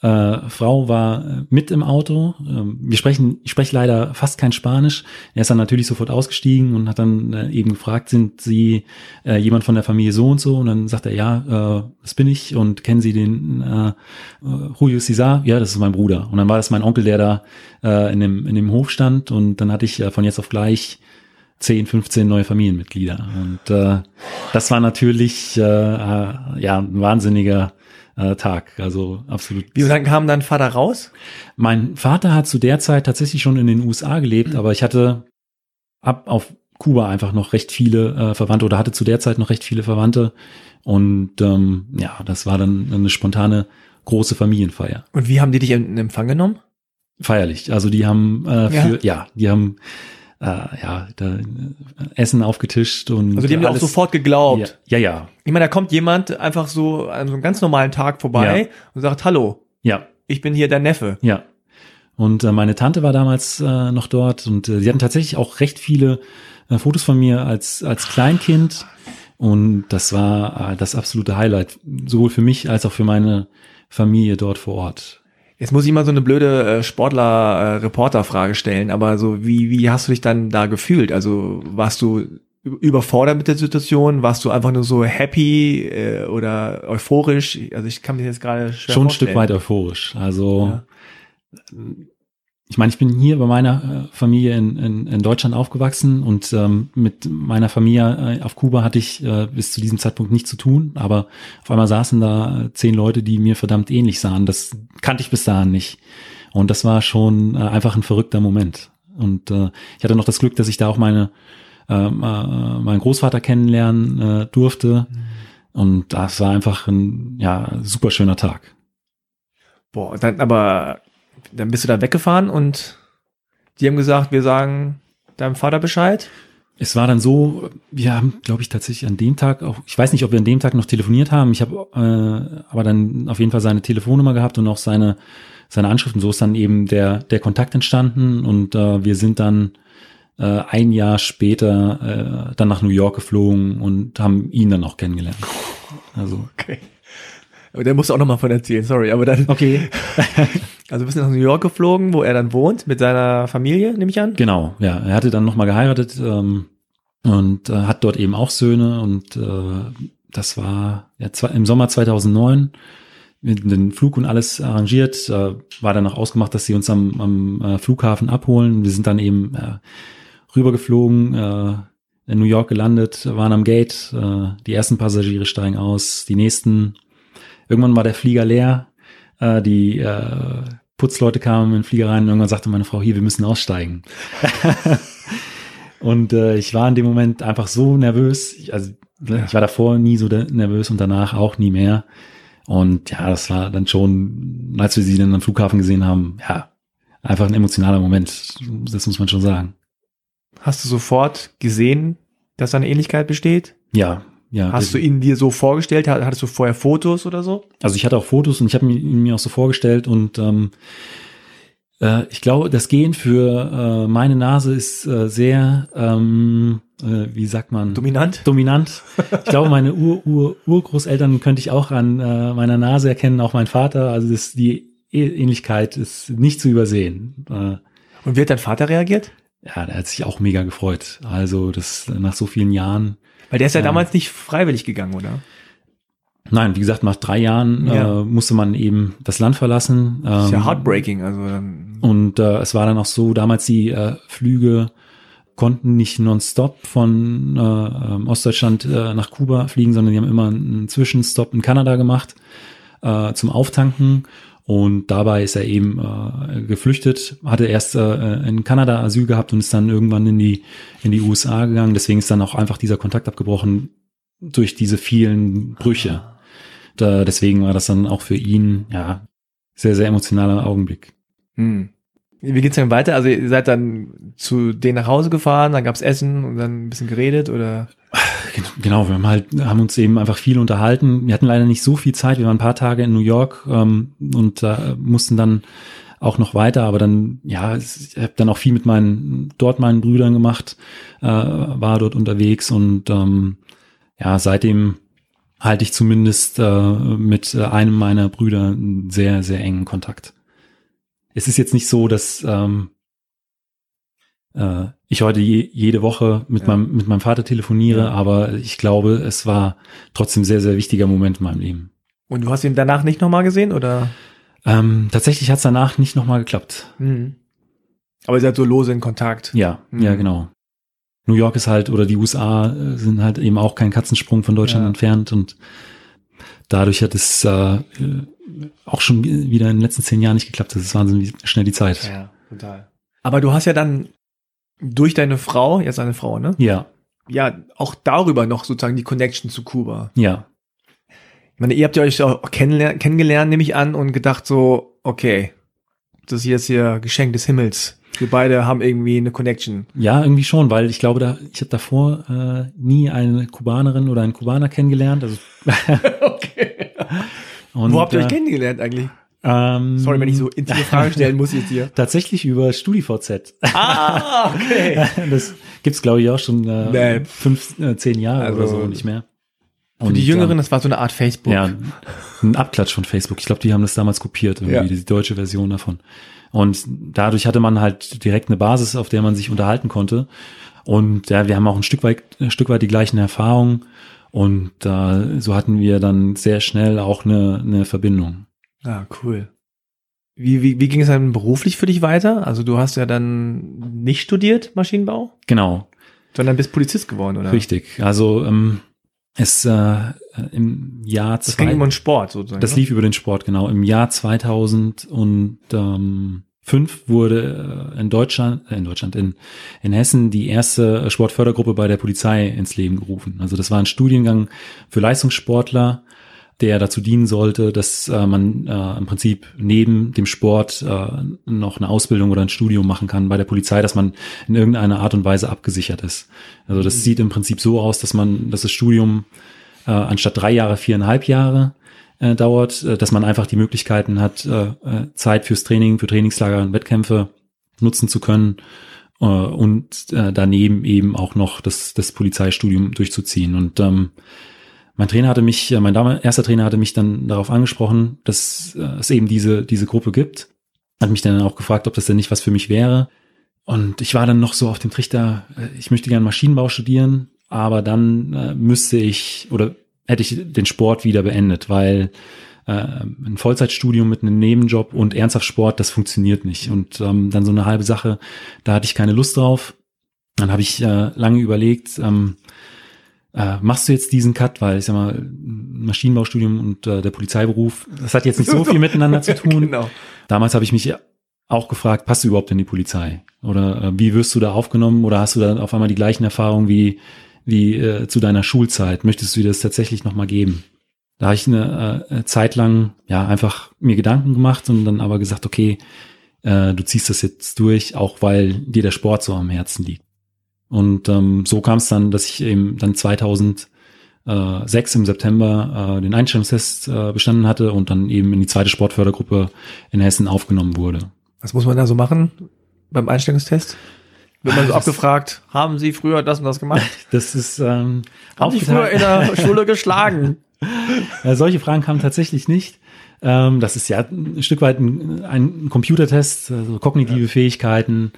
[SPEAKER 2] äh, Frau war äh, mit im Auto. Ähm, wir sprechen, ich spreche leider fast kein Spanisch. Er ist dann natürlich sofort ausgestiegen und hat dann äh, eben gefragt, sind Sie äh, jemand von der Familie so und so? Und dann sagt er, ja, äh, das bin ich und kennen Sie den äh, äh, Julio Cesar? Ja, das ist mein Bruder. Und dann war das mein Onkel, der da äh, in, dem, in dem Hof stand und dann hatte ich äh, von jetzt auf gleich 10, 15 neue Familienmitglieder. Und äh, das war natürlich äh, äh, ja ein wahnsinniger äh, Tag. Also absolut.
[SPEAKER 1] wie dann kam dein Vater raus?
[SPEAKER 2] Mein Vater hat zu der Zeit tatsächlich schon in den USA gelebt, aber ich hatte ab auf Kuba einfach noch recht viele äh, Verwandte oder hatte zu der Zeit noch recht viele Verwandte. Und ähm, ja, das war dann eine spontane große Familienfeier.
[SPEAKER 1] Und wie haben die dich in Empfang genommen?
[SPEAKER 2] Feierlich. Also die haben äh,
[SPEAKER 1] Ja.
[SPEAKER 2] für, ja, die haben äh, ja, da, äh, Essen aufgetischt und
[SPEAKER 1] Also die haben dir auch sofort geglaubt.
[SPEAKER 2] Ja, ja, ja,
[SPEAKER 1] Ich meine, da kommt jemand einfach so an so einem ganz normalen Tag vorbei
[SPEAKER 2] Ja.
[SPEAKER 1] und sagt, hallo,
[SPEAKER 2] ja,
[SPEAKER 1] ich bin hier der Neffe.
[SPEAKER 2] ja. Und äh, meine Tante war damals äh, noch dort und äh, sie hatten tatsächlich auch recht viele äh, Fotos von mir als als Kleinkind und das war äh, das absolute Highlight sowohl für mich als auch für meine Familie dort vor Ort.
[SPEAKER 1] Jetzt muss ich mal so eine blöde äh, Sportler-Reporter-Frage stellen, aber so, wie, wie hast du dich dann da gefühlt? Also warst du überfordert mit der Situation? Warst du einfach nur so happy äh, oder euphorisch? Also ich kann mir jetzt gerade schwer
[SPEAKER 2] Schon ein
[SPEAKER 1] vorstellen.
[SPEAKER 2] Stück weit euphorisch. Also
[SPEAKER 1] Ja.
[SPEAKER 2] Ich meine, ich bin hier bei meiner äh, Familie in, in, in Deutschland aufgewachsen und ähm, mit meiner Familie äh, auf Kuba hatte ich äh, bis zu diesem Zeitpunkt nichts zu tun, aber auf einmal saßen da äh, zehn Leute, die mir verdammt ähnlich sahen. Das kannte ich bis dahin nicht. Und das war schon äh, einfach ein verrückter Moment. Und äh, ich hatte noch das Glück, dass ich da auch meine ähm, äh, meinen Großvater kennenlernen äh, durfte. Und das war einfach ein ja, super schöner Tag.
[SPEAKER 1] Boah, dann aber dann bist du da weggefahren und die haben gesagt, wir sagen deinem Vater Bescheid.
[SPEAKER 2] Es war dann so, wir haben, glaube ich, tatsächlich an dem Tag auch, ich weiß nicht, ob wir an dem Tag noch telefoniert haben, ich habe äh, aber dann auf jeden Fall seine Telefonnummer gehabt und auch seine, seine Anschrift und so ist dann eben der, der Kontakt entstanden und äh, wir sind dann äh, ein Jahr später äh, dann nach New York geflogen und haben ihn dann auch kennengelernt. *laughs* Also,
[SPEAKER 1] Okay. Der musst du auch noch mal von erzählen, sorry. Aber dann,
[SPEAKER 2] okay. *laughs*
[SPEAKER 1] also bist du nach New York geflogen, wo er dann wohnt, mit seiner Familie, nehme ich an.
[SPEAKER 2] Genau, ja. Er hatte dann nochmal geheiratet ähm, und äh, hat dort eben auch Söhne und äh, das war ja, zwei, im Sommer 2009 mit den Flug und alles arrangiert, äh, war dann auch ausgemacht, dass sie uns am, am äh, Flughafen abholen. Wir sind dann eben äh, rübergeflogen, äh, in New York gelandet, waren am Gate, äh, die ersten Passagiere steigen aus, die nächsten, irgendwann war der Flieger leer, äh, die äh, Putzleute kamen in den Flieger rein und irgendwann sagte meine Frau, hier, wir müssen aussteigen. *laughs* und äh, ich war in dem Moment einfach so nervös, ich, also ne, ich war davor nie so nervös und danach auch nie mehr. Und ja, das war dann schon, als wir sie dann am Flughafen gesehen haben, ja, einfach ein emotionaler Moment. Das muss man schon sagen.
[SPEAKER 1] Hast du sofort gesehen, dass da eine Ähnlichkeit besteht?
[SPEAKER 2] Ja, ja.
[SPEAKER 1] Hast du ihn dir so vorgestellt? Hat- Hattest du vorher Fotos oder so?
[SPEAKER 2] Also ich hatte auch Fotos und ich habe ihn mir auch so vorgestellt und ähm, äh, ich glaube, das Gehen für äh, meine Nase ist äh, sehr, ähm, äh, wie sagt man?
[SPEAKER 1] Dominant?
[SPEAKER 2] dominant. Ich glaube, meine Ur -Ur Urgroßeltern könnte ich auch an äh, meiner Nase erkennen, auch mein Vater. Also das, die Ä- Ähnlichkeit ist nicht zu übersehen. Äh,
[SPEAKER 1] Und wie hat dein Vater reagiert?
[SPEAKER 2] ja, der hat sich auch mega gefreut. Also das nach so vielen Jahren.
[SPEAKER 1] Weil der ist ja,
[SPEAKER 2] Ja.
[SPEAKER 1] damals nicht freiwillig gegangen, oder?
[SPEAKER 2] Nein, wie gesagt, nach drei Jahren
[SPEAKER 1] Ja.
[SPEAKER 2] äh, musste man eben das Land verlassen.
[SPEAKER 1] Das ist ja
[SPEAKER 2] Ähm,
[SPEAKER 1] heartbreaking. Also ähm,
[SPEAKER 2] Und äh, es war dann auch so, damals die äh, Flüge konnten nicht nonstop von äh, ähm, Ostdeutschland äh, nach Kuba fliegen, sondern die haben immer einen Zwischenstopp in Kanada gemacht äh, zum Auftanken. Und dabei ist er eben äh, geflüchtet, hatte erst äh, in Kanada Asyl gehabt und ist dann irgendwann in die, in die USA gegangen. Deswegen ist dann auch einfach dieser Kontakt abgebrochen durch diese vielen Brüche. Da, deswegen war das dann auch für ihn, ja, sehr, sehr emotionaler Augenblick.
[SPEAKER 1] Hm. Wie geht's denn weiter? Also ihr seid dann zu denen nach Hause gefahren, dann gab's Essen und dann ein bisschen geredet oder?
[SPEAKER 2] Gen- Genau, wir haben halt, haben uns eben einfach viel unterhalten. Wir hatten leider nicht so viel Zeit. Wir waren ein paar Tage in New York ähm, und äh, mussten dann auch noch weiter, aber dann, ja, ich habe dann auch viel mit meinen, dort meinen Brüdern gemacht, äh, war dort unterwegs und ähm, ja, seitdem halte ich zumindest äh, mit einem meiner Brüder einen sehr, sehr engen Kontakt. Es ist jetzt nicht so, dass ähm, äh, ich heute je, jede Woche mit,
[SPEAKER 1] Ja.
[SPEAKER 2] meinem, mit meinem Vater telefoniere,
[SPEAKER 1] Ja.
[SPEAKER 2] aber ich glaube, es war trotzdem sehr, sehr wichtiger Moment in meinem Leben.
[SPEAKER 1] Und du hast ihn danach nicht nochmal gesehen oder?
[SPEAKER 2] Ähm, tatsächlich hat es danach nicht nochmal geklappt.
[SPEAKER 1] Hm. Aber ihr seid so lose in Kontakt.
[SPEAKER 2] Ja,
[SPEAKER 1] Mhm.
[SPEAKER 2] ja, genau. New York ist halt, oder die USA äh, sind halt eben auch kein Katzensprung von Deutschland
[SPEAKER 1] Ja.
[SPEAKER 2] entfernt und dadurch hat es äh, auch schon wieder in den letzten zehn Jahren nicht geklappt. Das ist wahnsinnig schnell die Zeit.
[SPEAKER 1] Ja, total. Aber du hast ja dann durch deine Frau, jetzt eine Frau, ne?
[SPEAKER 2] Ja,
[SPEAKER 1] Ja, auch darüber noch sozusagen die Connection zu Kuba.
[SPEAKER 2] ja.
[SPEAKER 1] Ich meine, ihr habt ja euch auch kennenler- kennengelernt, nehme ich an, und gedacht so, okay, das hier ist hier Geschenk des Himmels. Wir beide haben irgendwie eine Connection.
[SPEAKER 2] Ja, irgendwie schon, weil ich glaube, da, ich habe davor äh, nie eine Kubanerin oder einen Kubaner kennengelernt. Also, *laughs*
[SPEAKER 1] okay.
[SPEAKER 2] Und,
[SPEAKER 1] Wo habt ihr euch
[SPEAKER 2] äh,
[SPEAKER 1] kennengelernt eigentlich?
[SPEAKER 2] Ähm,
[SPEAKER 1] Sorry, wenn ich so intime Fragen stellen muss jetzt hier. *laughs*
[SPEAKER 2] Tatsächlich über StudiVZ.
[SPEAKER 1] Ah, okay. *laughs*
[SPEAKER 2] das gibt's glaube ich, auch schon äh,
[SPEAKER 1] Nee.
[SPEAKER 2] fünf, äh, zehn Jahre
[SPEAKER 1] Also-
[SPEAKER 2] oder so, nicht mehr.
[SPEAKER 1] Für die Jüngeren, das war so eine Art Facebook.
[SPEAKER 2] Ja, ein Abklatsch von Facebook. Ich glaube, die haben das damals kopiert, irgendwie
[SPEAKER 1] Ja.
[SPEAKER 2] die deutsche Version davon. Und dadurch hatte man halt direkt eine Basis, auf der man sich unterhalten konnte. Und ja, wir haben auch ein Stück weit, ein Stück weit die gleichen Erfahrungen. Und äh, so hatten wir dann sehr schnell auch eine, eine Verbindung.
[SPEAKER 1] Ah, cool. Wie, wie, wie ging es dann beruflich für dich weiter? Also du hast ja dann nicht studiert Maschinenbau,
[SPEAKER 2] Genau,
[SPEAKER 1] sondern bist Polizist geworden, oder?
[SPEAKER 2] richtig. Also ähm, es äh, im Jahr
[SPEAKER 1] Das ging immer um Sport sozusagen.
[SPEAKER 2] Das
[SPEAKER 1] ne?
[SPEAKER 2] lief über den Sport, genau. Im Jahr 2005 wurde äh, in Deutschland, äh, in Deutschland, in, in Hessen die erste Sportfördergruppe bei der Polizei ins Leben gerufen. Also das war ein Studiengang für Leistungssportler, der dazu dienen sollte, dass äh, man äh, im Prinzip neben dem Sport äh, noch eine Ausbildung oder ein Studium machen kann bei der Polizei, dass man in irgendeiner Art und Weise abgesichert ist. Also das sieht im Prinzip so aus, dass man, dass das Studium äh, anstatt drei Jahre viereinhalb Jahre äh, dauert, äh, dass man einfach die Möglichkeiten hat, äh, äh, Zeit fürs Training, für Trainingslager und Wettkämpfe nutzen zu können äh, und äh, daneben eben auch noch das, das Polizeistudium durchzuziehen. Und ähm, mein Trainer hatte mich, äh, mein erster Trainer hatte mich dann darauf angesprochen, dass es eben diese, diese Gruppe gibt. Hat mich dann auch gefragt, ob das denn nicht was für mich wäre. Und ich war dann noch so auf dem Trichter, ich möchte gerne Maschinenbau studieren, aber dann müsste ich oder hätte ich den Sport wieder beendet, weil äh, ein Vollzeitstudium mit einem Nebenjob und ernsthaft Sport, das funktioniert nicht. Und ähm, dann so eine halbe Sache, da hatte ich keine Lust drauf. Dann habe ich äh, lange überlegt, ähm, äh, machst du jetzt diesen Cut, weil ich sag mal, Maschinenbaustudium und äh, der Polizeiberuf, das hat jetzt nicht so viel miteinander zu *laughs* tun.
[SPEAKER 1] genau.
[SPEAKER 2] Damals habe ich mich auch gefragt, passt du überhaupt in die Polizei? Oder äh, wie wirst du da aufgenommen? Oder hast du da auf einmal die gleichen Erfahrungen wie, wie äh, zu deiner Schulzeit? Möchtest du dir das tatsächlich nochmal geben? Da habe ich eine äh, Zeit lang ja einfach mir Gedanken gemacht und dann aber gesagt, okay, äh, du ziehst das jetzt durch, auch weil dir der Sport so am Herzen liegt. Und ähm, so kam es dann, dass ich eben dann 2006 im September äh, den Einstellungstest äh, bestanden hatte und dann eben in die zweite Sportfördergruppe in Hessen aufgenommen wurde.
[SPEAKER 1] Was muss man da so machen beim Einstellungstest? Wird man so *laughs*
[SPEAKER 2] Das-
[SPEAKER 1] abgefragt, haben Sie früher das und das gemacht? *laughs*
[SPEAKER 2] Das ist ähm,
[SPEAKER 1] Haben Sie früher in der Schule geschlagen? *laughs*
[SPEAKER 2] Äh, solche Fragen kamen tatsächlich nicht. Ähm, das ist ja ein Stück weit ein, ein Computertest, also kognitive Fähigkeiten,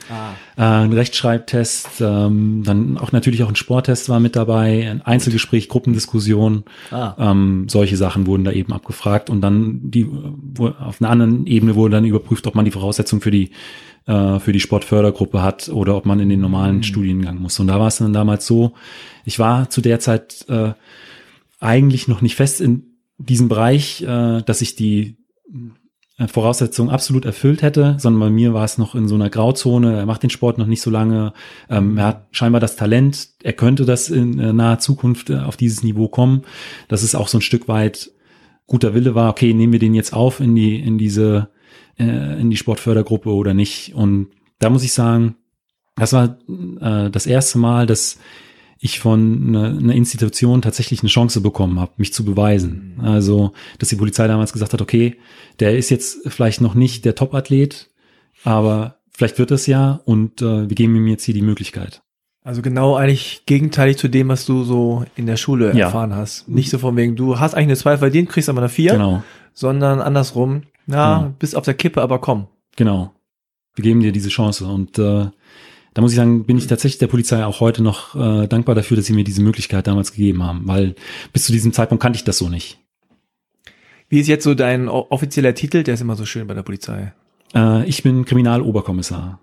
[SPEAKER 2] äh, ein Rechtschreibtest, ähm, dann auch natürlich auch ein Sporttest war mit dabei, ein Einzelgespräch, Gruppendiskussion,
[SPEAKER 1] Ah.
[SPEAKER 2] ähm, solche Sachen wurden da eben abgefragt und dann die auf einer anderen Ebene wurde dann überprüft, ob man die Voraussetzung für die äh, für die Sportfördergruppe hat oder ob man in den normalen Studiengang muss. Und da war es dann damals so, ich war zu der Zeit äh, eigentlich noch nicht fest in diesem Bereich, äh, dass ich die äh, Voraussetzungen absolut erfüllt hätte, sondern bei mir war es noch in so einer Grauzone. Er macht den Sport noch nicht so lange. Ähm, er hat scheinbar das Talent. Er könnte das in äh, naher Zukunft äh, auf dieses Niveau kommen. Dass es auch so ein Stück weit guter Wille war. Okay, nehmen wir den jetzt auf in die in diese äh, in die Sportfördergruppe oder nicht? Und da muss ich sagen, das war äh, das erste Mal, dass ich von einer eine Institution tatsächlich eine Chance bekommen habe, mich zu beweisen. Also, dass die Polizei damals gesagt hat, okay, der ist jetzt vielleicht noch nicht der Top-Athlet, aber vielleicht wird es ja und äh, wir geben ihm jetzt hier die Möglichkeit.
[SPEAKER 1] Also genau eigentlich gegenteilig zu dem, was du so in der Schule
[SPEAKER 2] Ja.
[SPEAKER 1] erfahren hast. Nicht so von wegen, du hast eigentlich eine 2 verdient, kriegst aber eine 4,
[SPEAKER 2] Genau,
[SPEAKER 1] sondern andersrum, na,
[SPEAKER 2] Ja.
[SPEAKER 1] bist auf der Kippe, aber komm.
[SPEAKER 2] genau. Wir geben dir diese Chance und äh, da muss ich sagen, bin ich tatsächlich der Polizei auch heute noch äh, dankbar dafür, dass sie mir diese Möglichkeit damals gegeben haben, weil bis zu diesem Zeitpunkt kannte ich das so nicht.
[SPEAKER 1] Wie ist jetzt so dein offizieller Titel? Der ist immer so schön bei der Polizei.
[SPEAKER 2] Äh, ich bin Kriminaloberkommissar.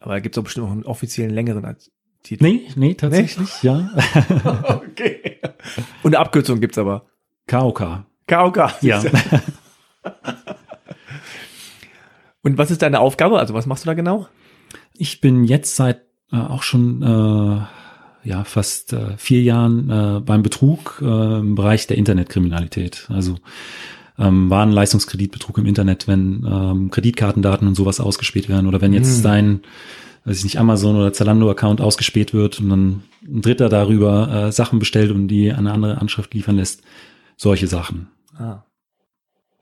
[SPEAKER 1] Aber da gibt's auch bestimmt noch einen offiziellen längeren Titel.
[SPEAKER 2] Nee, nee, tatsächlich, ja. *laughs* *laughs*
[SPEAKER 1] okay. Und eine Abkürzung gibt's aber.
[SPEAKER 2] KOK.
[SPEAKER 1] KOK.
[SPEAKER 2] Ja. *laughs*
[SPEAKER 1] Und was ist deine Aufgabe? Also was machst du da genau?
[SPEAKER 2] Ich bin jetzt seit äh, auch schon äh, ja fast äh, vier Jahren äh, beim Betrug äh, im Bereich der Internetkriminalität. Also ähm, Warenleistungskreditbetrug im Internet, wenn ähm, Kreditkartendaten und sowas ausgespäht werden oder wenn jetzt
[SPEAKER 1] Hm.
[SPEAKER 2] dein, weiß ich nicht, Amazon oder Zalando-Account ausgespäht wird und dann ein Dritter darüber äh, Sachen bestellt und die an eine andere Anschrift liefern lässt. Solche Sachen.
[SPEAKER 1] Ah.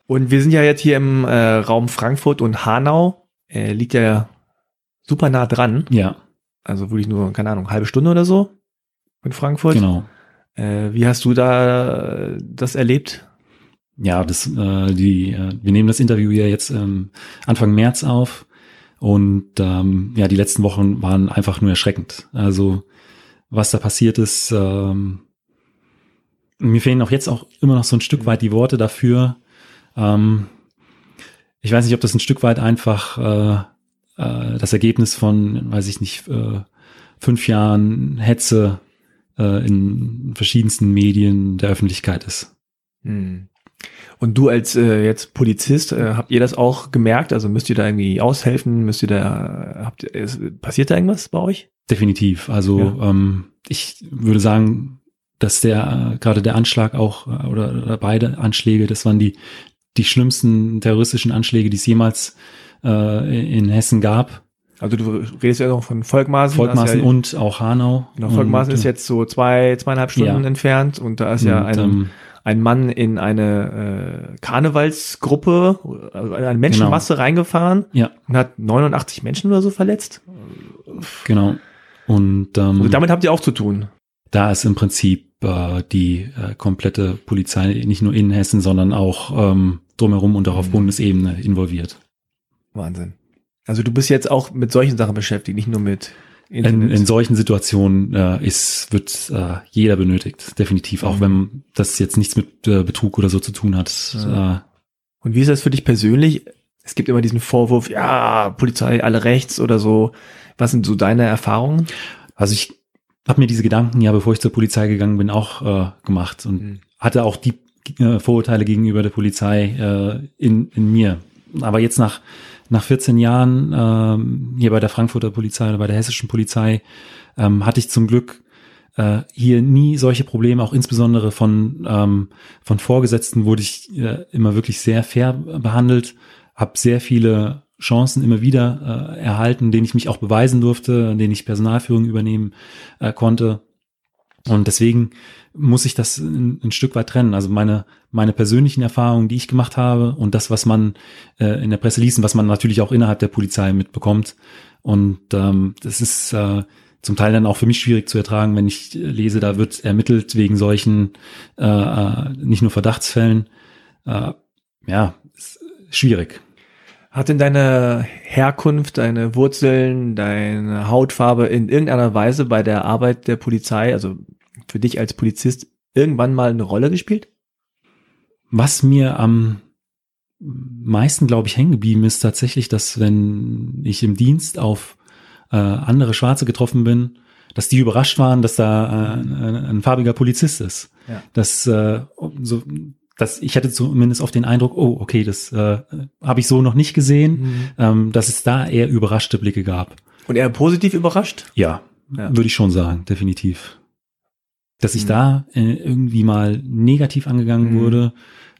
[SPEAKER 1] Und wir sind ja jetzt hier im äh, Raum Frankfurt und Hanau. Äh, liegt ja super nah dran.
[SPEAKER 2] Ja,
[SPEAKER 1] Also wirklich nur, keine Ahnung, halbe Stunde oder so in Frankfurt.
[SPEAKER 2] genau.
[SPEAKER 1] Äh, wie hast du da äh, das erlebt?
[SPEAKER 2] Ja, das, äh, die, äh, wir nehmen das Interview ja jetzt ähm, Anfang März auf und ähm, ja, die letzten Wochen waren einfach nur erschreckend. Also was da passiert ist, ähm, mir fehlen auch jetzt auch immer noch so ein Stück weit die Worte dafür. Ähm, ich weiß nicht, ob das ein Stück weit einfach äh, äh, das Ergebnis von, weiß ich nicht, äh, fünf Jahren Hetze äh, in verschiedensten Medien der Öffentlichkeit ist.
[SPEAKER 1] Hm. Und du als äh, jetzt Polizist, äh, habt ihr das auch gemerkt? Also müsst ihr da irgendwie aushelfen? Müsst ihr da, habt ihr, ist, passiert da irgendwas bei euch?
[SPEAKER 2] Definitiv. Also ja. ähm, ich würde sagen, dass der äh, gerade der Anschlag auch äh, oder, oder beide Anschläge, das waren die die schlimmsten terroristischen Anschläge, die es jemals äh, in Hessen gab.
[SPEAKER 1] Also du redest ja noch von Volkmaßen.
[SPEAKER 2] Volkmaßen
[SPEAKER 1] ja,
[SPEAKER 2] und auch Hanau.
[SPEAKER 1] Genau, Volkmaßen
[SPEAKER 2] und,
[SPEAKER 1] ist jetzt so zwei, zweieinhalb Stunden ja. entfernt und da ist ja ein, ähm, ein Mann in eine äh, Karnevalsgruppe, also eine Menschenmasse genau. reingefahren
[SPEAKER 2] ja.
[SPEAKER 1] und hat 89 Menschen oder so verletzt.
[SPEAKER 2] Genau. Und ähm, also
[SPEAKER 1] damit habt ihr auch zu tun.
[SPEAKER 2] Da ist im Prinzip äh, die äh, komplette Polizei nicht nur in Hessen, sondern auch ähm, drumherum und auch auf mhm. Bundesebene involviert.
[SPEAKER 1] Wahnsinn. Also du bist jetzt auch mit solchen Sachen beschäftigt, nicht nur mit
[SPEAKER 2] in, in solchen Situationen äh, ist, wird äh, jeder benötigt, definitiv, auch mhm. wenn das jetzt nichts mit äh, Betrug oder so zu tun hat. Ja. Äh,
[SPEAKER 1] Und wie ist das für dich persönlich? Es gibt immer diesen Vorwurf, ja, Polizei, alle rechts oder so. Was sind so deine Erfahrungen?
[SPEAKER 2] Also ich habe mir diese Gedanken ja, bevor ich zur Polizei gegangen bin, auch äh, gemacht und mhm. hatte auch die äh, Vorurteile gegenüber der Polizei äh, in, in mir. Aber jetzt nach nach 14 Jahren ähm, hier bei der Frankfurter Polizei oder bei der hessischen Polizei ähm, hatte ich zum Glück äh, hier nie solche Probleme, auch insbesondere von, ähm, von Vorgesetzten wurde ich äh, immer wirklich sehr fair behandelt, habe sehr viele Chancen immer wieder äh, erhalten, denen ich mich auch beweisen durfte, denen ich Personalführung übernehmen äh, konnte. Und deswegen muss ich das ein, ein, Stück weit trennen. Also meine, meine persönlichen Erfahrungen, die ich gemacht habe und das, was man äh, in der Presse liest und was man natürlich auch innerhalb der Polizei mitbekommt. Und ähm, das ist äh, zum Teil dann auch für mich schwierig zu ertragen, wenn ich lese, da wird ermittelt wegen solchen äh, äh nicht nur Verdachtsfällen. Äh, ja, schwierig.
[SPEAKER 1] Hat denn deine Herkunft, deine Wurzeln, deine Hautfarbe in irgendeiner Weise bei der Arbeit der Polizei, also für dich als Polizist, irgendwann mal eine Rolle gespielt?
[SPEAKER 2] Was mir am meisten, glaube ich, hängen geblieben ist tatsächlich, dass wenn ich im Dienst auf äh, andere Schwarze getroffen bin, dass die überrascht waren, dass da äh, ein, ein farbiger Polizist ist. Ja. Dass äh, so das, ich hatte zumindest oft den Eindruck, oh, okay, das äh, habe ich so noch nicht gesehen, mhm. ähm, dass es da eher überraschte Blicke gab.
[SPEAKER 1] Und eher positiv überrascht?
[SPEAKER 2] Ja, ja. würde ich schon sagen, definitiv. Dass ich mhm. da äh, irgendwie mal negativ angegangen mhm. wurde,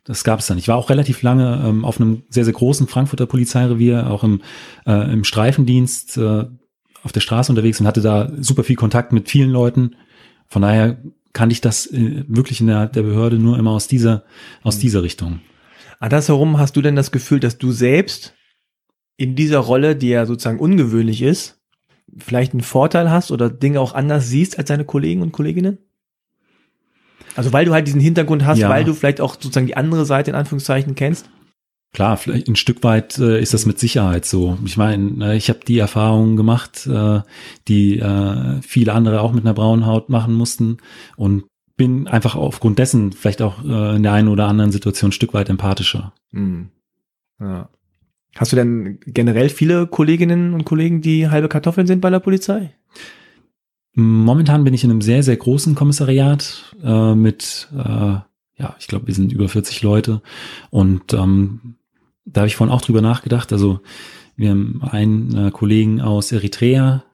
[SPEAKER 2] das gab es dann. Ich war auch relativ lange ähm, auf einem sehr, sehr großen Frankfurter Polizeirevier, auch im, äh, im Streifendienst äh, auf der Straße unterwegs und hatte da super viel Kontakt mit vielen Leuten. Von daher kann ich das äh, wirklich in der, der Behörde nur immer aus dieser, aus mhm. dieser Richtung.
[SPEAKER 1] Andersherum hast du denn das Gefühl, dass du selbst in dieser Rolle, die ja sozusagen ungewöhnlich ist, vielleicht einen Vorteil hast oder Dinge auch anders siehst als deine Kollegen und Kolleginnen? Also weil du halt diesen Hintergrund hast, ja. weil du vielleicht auch sozusagen die andere Seite in Anführungszeichen kennst?
[SPEAKER 2] Klar, vielleicht ein Stück weit äh, ist das mit Sicherheit so. Ich meine, äh, ich habe die Erfahrungen gemacht, äh, die äh, viele andere auch mit einer braunen Haut machen mussten und bin einfach aufgrund dessen vielleicht auch äh, in der einen oder anderen Situation ein Stück weit empathischer. Mhm.
[SPEAKER 1] Ja. Hast du denn generell viele Kolleginnen und Kollegen, die halbe Kartoffeln sind bei der Polizei?
[SPEAKER 2] Momentan bin ich in einem sehr, sehr großen Kommissariat äh, mit, äh, ja, ich glaube, wir sind über 40 Leute und ähm, da habe ich vorhin auch drüber nachgedacht. Also wir haben einen äh, Kollegen aus Eritrea,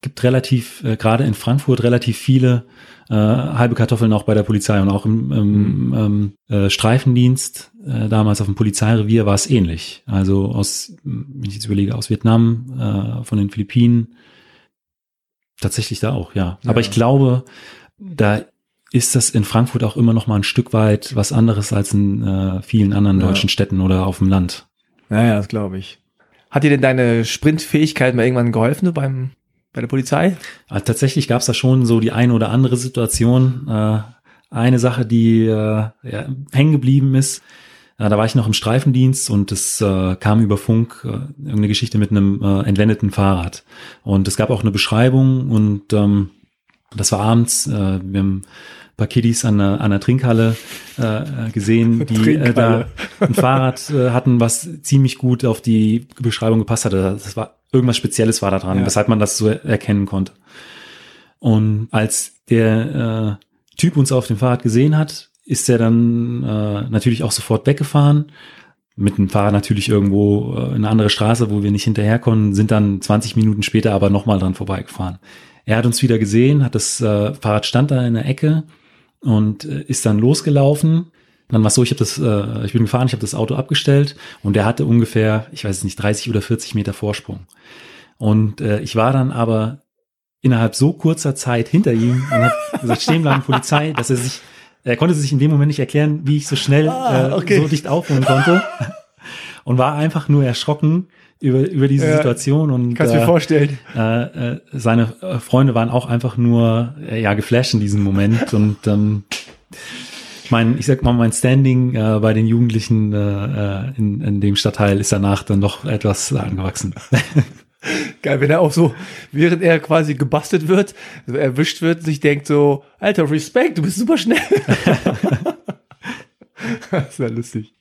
[SPEAKER 2] gibt relativ, äh, gerade in Frankfurt, relativ viele äh, halbe Kartoffeln auch bei der Polizei und auch im, im mhm. ähm, äh, Streifendienst, äh, damals auf dem Polizeirevier, war es ähnlich. Also aus, wenn ich jetzt überlege, aus Vietnam, äh, von den Philippinen, tatsächlich da auch, ja. ja. Aber ich glaube, da ist das in Frankfurt auch immer noch mal ein Stück weit was anderes als in äh, vielen anderen ja. deutschen Städten oder auf dem Land.
[SPEAKER 1] Naja, das glaube ich. Hat dir denn deine Sprintfähigkeit mal irgendwann geholfen beim bei der Polizei?
[SPEAKER 2] Also tatsächlich gab es da schon so die eine oder andere Situation. Äh, eine Sache, die äh, ja, hängen geblieben ist. Äh, da war ich noch im Streifendienst und es äh, kam über Funk äh, irgendeine Geschichte mit einem äh, entwendeten Fahrrad. Und es gab auch eine Beschreibung und ähm, das war abends. Äh, wir haben paar Kiddies an der, an der Trinkhalle äh, gesehen, *laughs* die äh, da ein Fahrrad äh, hatten, was ziemlich gut auf die Beschreibung gepasst hatte. Das war irgendwas Spezielles war da dran, ja. weshalb man das so erkennen konnte. Und als der äh, Typ uns auf dem Fahrrad gesehen hat, ist er dann äh, natürlich auch sofort weggefahren. Mit dem Fahrrad natürlich irgendwo äh, in eine andere Straße, wo wir nicht hinterher konnten, sind dann 20 Minuten später aber nochmal dran vorbeigefahren. Er hat uns wieder gesehen, hat das äh, Fahrrad stand da in der Ecke und äh, ist dann losgelaufen. Dann war es so, ich habe das, äh, ich bin gefahren, ich habe das Auto abgestellt und der hatte ungefähr, ich weiß nicht, 30 oder 40 Meter Vorsprung. Und äh, ich war dann aber innerhalb so kurzer Zeit hinter ihm und habe gesagt, stehen bleiben Polizei, dass er sich, er konnte sich in dem Moment nicht erklären, wie ich so schnell ah, okay. äh, so dicht aufholen konnte und war einfach nur erschrocken über, über diese ja, Situation und
[SPEAKER 1] kannst äh, mir vorstellen.
[SPEAKER 2] Äh, äh, seine äh, Freunde waren auch einfach nur äh, ja geflasht in diesem Moment und ähm, mein, ich sag mal, mein Standing äh, bei den Jugendlichen äh, äh in, in dem Stadtteil ist danach dann doch etwas angewachsen. *laughs*
[SPEAKER 1] Geil, wenn er auch so, während er quasi gebastelt wird, erwischt wird, sich denkt so, Alter, Respekt, du bist super schnell. *laughs* das ist ja lustig.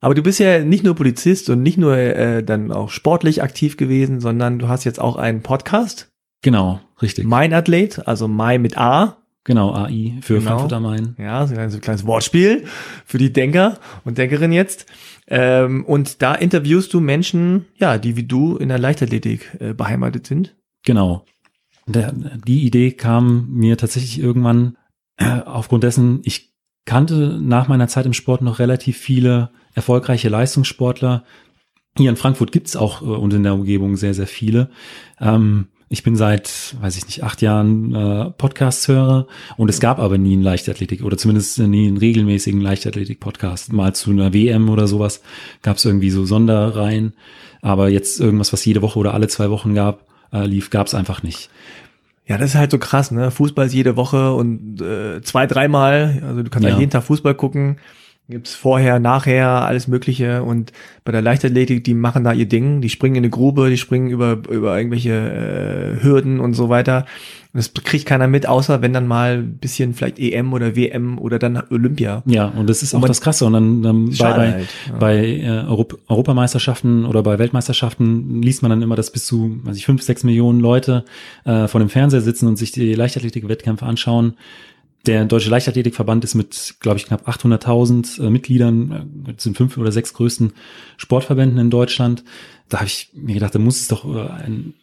[SPEAKER 1] Aber du bist ja nicht nur Polizist und nicht nur äh, dann auch sportlich aktiv gewesen, sondern du hast jetzt auch einen Podcast.
[SPEAKER 2] Genau, richtig.
[SPEAKER 1] Mein Athlet, also Mai mit A.
[SPEAKER 2] Genau, AI für genau. Frankfurt am Main.
[SPEAKER 1] Ja, so ein kleines Wortspiel für die Denker und Denkerinnen jetzt. Ähm, und da interviewst du Menschen, ja, die wie du in der Leichtathletik äh, beheimatet sind.
[SPEAKER 2] Genau. Der, die Idee kam mir tatsächlich irgendwann äh, aufgrund dessen, ich kannte nach meiner Zeit im Sport noch relativ viele erfolgreiche Leistungssportler. Hier in Frankfurt gibt's auch äh, und in der Umgebung sehr, sehr viele. Ähm, ich bin seit, weiß ich nicht, acht Jahren äh, Podcasts-Hörer und es gab aber nie einen Leichtathletik oder zumindest nie einen regelmäßigen Leichtathletik-Podcast. Mal zu einer WM oder sowas gab es irgendwie so Sonderreihen, aber jetzt irgendwas, was jede Woche oder alle zwei Wochen gab, äh, lief, gab es einfach nicht.
[SPEAKER 1] Ja, das ist halt so krass, ne? Fußball ist jede Woche und äh, zwei, dreimal, also du kannst ja. jeden Tag Fußball gucken gibt's vorher, nachher, alles Mögliche. Und bei der Leichtathletik, die machen da ihr Ding, die springen in eine Grube, die springen über, über irgendwelche äh, Hürden und so weiter. Und das kriegt keiner mit, außer wenn dann mal ein bisschen vielleicht EM oder WM oder dann Olympia.
[SPEAKER 2] Ja, und das ist auch das Krasse. Und dann, dann bei, bei, halt, ja. bei äh, Europ Europameisterschaften oder bei Weltmeisterschaften liest man dann immer, dass bis zu, weiß ich, fünf, sechs Millionen Leute äh, vor dem Fernseher sitzen und sich die Leichtathletik-Wettkämpfe anschauen der Deutsche Leichtathletikverband ist mit, glaube ich, knapp 800.000 äh, Mitgliedern, äh, sind fünf oder sechs größten Sportverbänden in Deutschland. Da habe ich mir gedacht, da muss es doch äh, ein,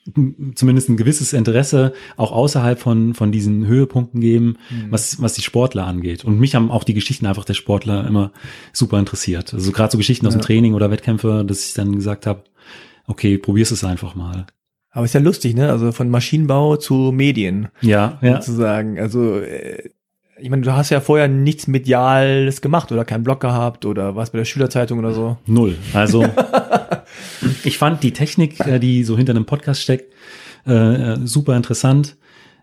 [SPEAKER 2] zumindest ein gewisses Interesse auch außerhalb von, von diesen Höhepunkten geben, mhm. was, was die Sportler angeht. Und mich haben auch die Geschichten einfach der Sportler immer super interessiert. Also gerade so Geschichten aus dem Training oder Wettkämpfe, dass ich dann gesagt habe, okay, probier's es einfach mal.
[SPEAKER 1] Aber ist ja lustig, ne? Also von Maschinenbau zu Medien.
[SPEAKER 2] Ja, ja.
[SPEAKER 1] Sozusagen. Also äh, ich meine, du hast ja vorher nichts Mediales gemacht oder keinen Blog gehabt oder was bei der Schülerzeitung oder so.
[SPEAKER 2] Null. Also *laughs* ich fand die Technik, äh, die so hinter einem Podcast steckt, äh, äh, super interessant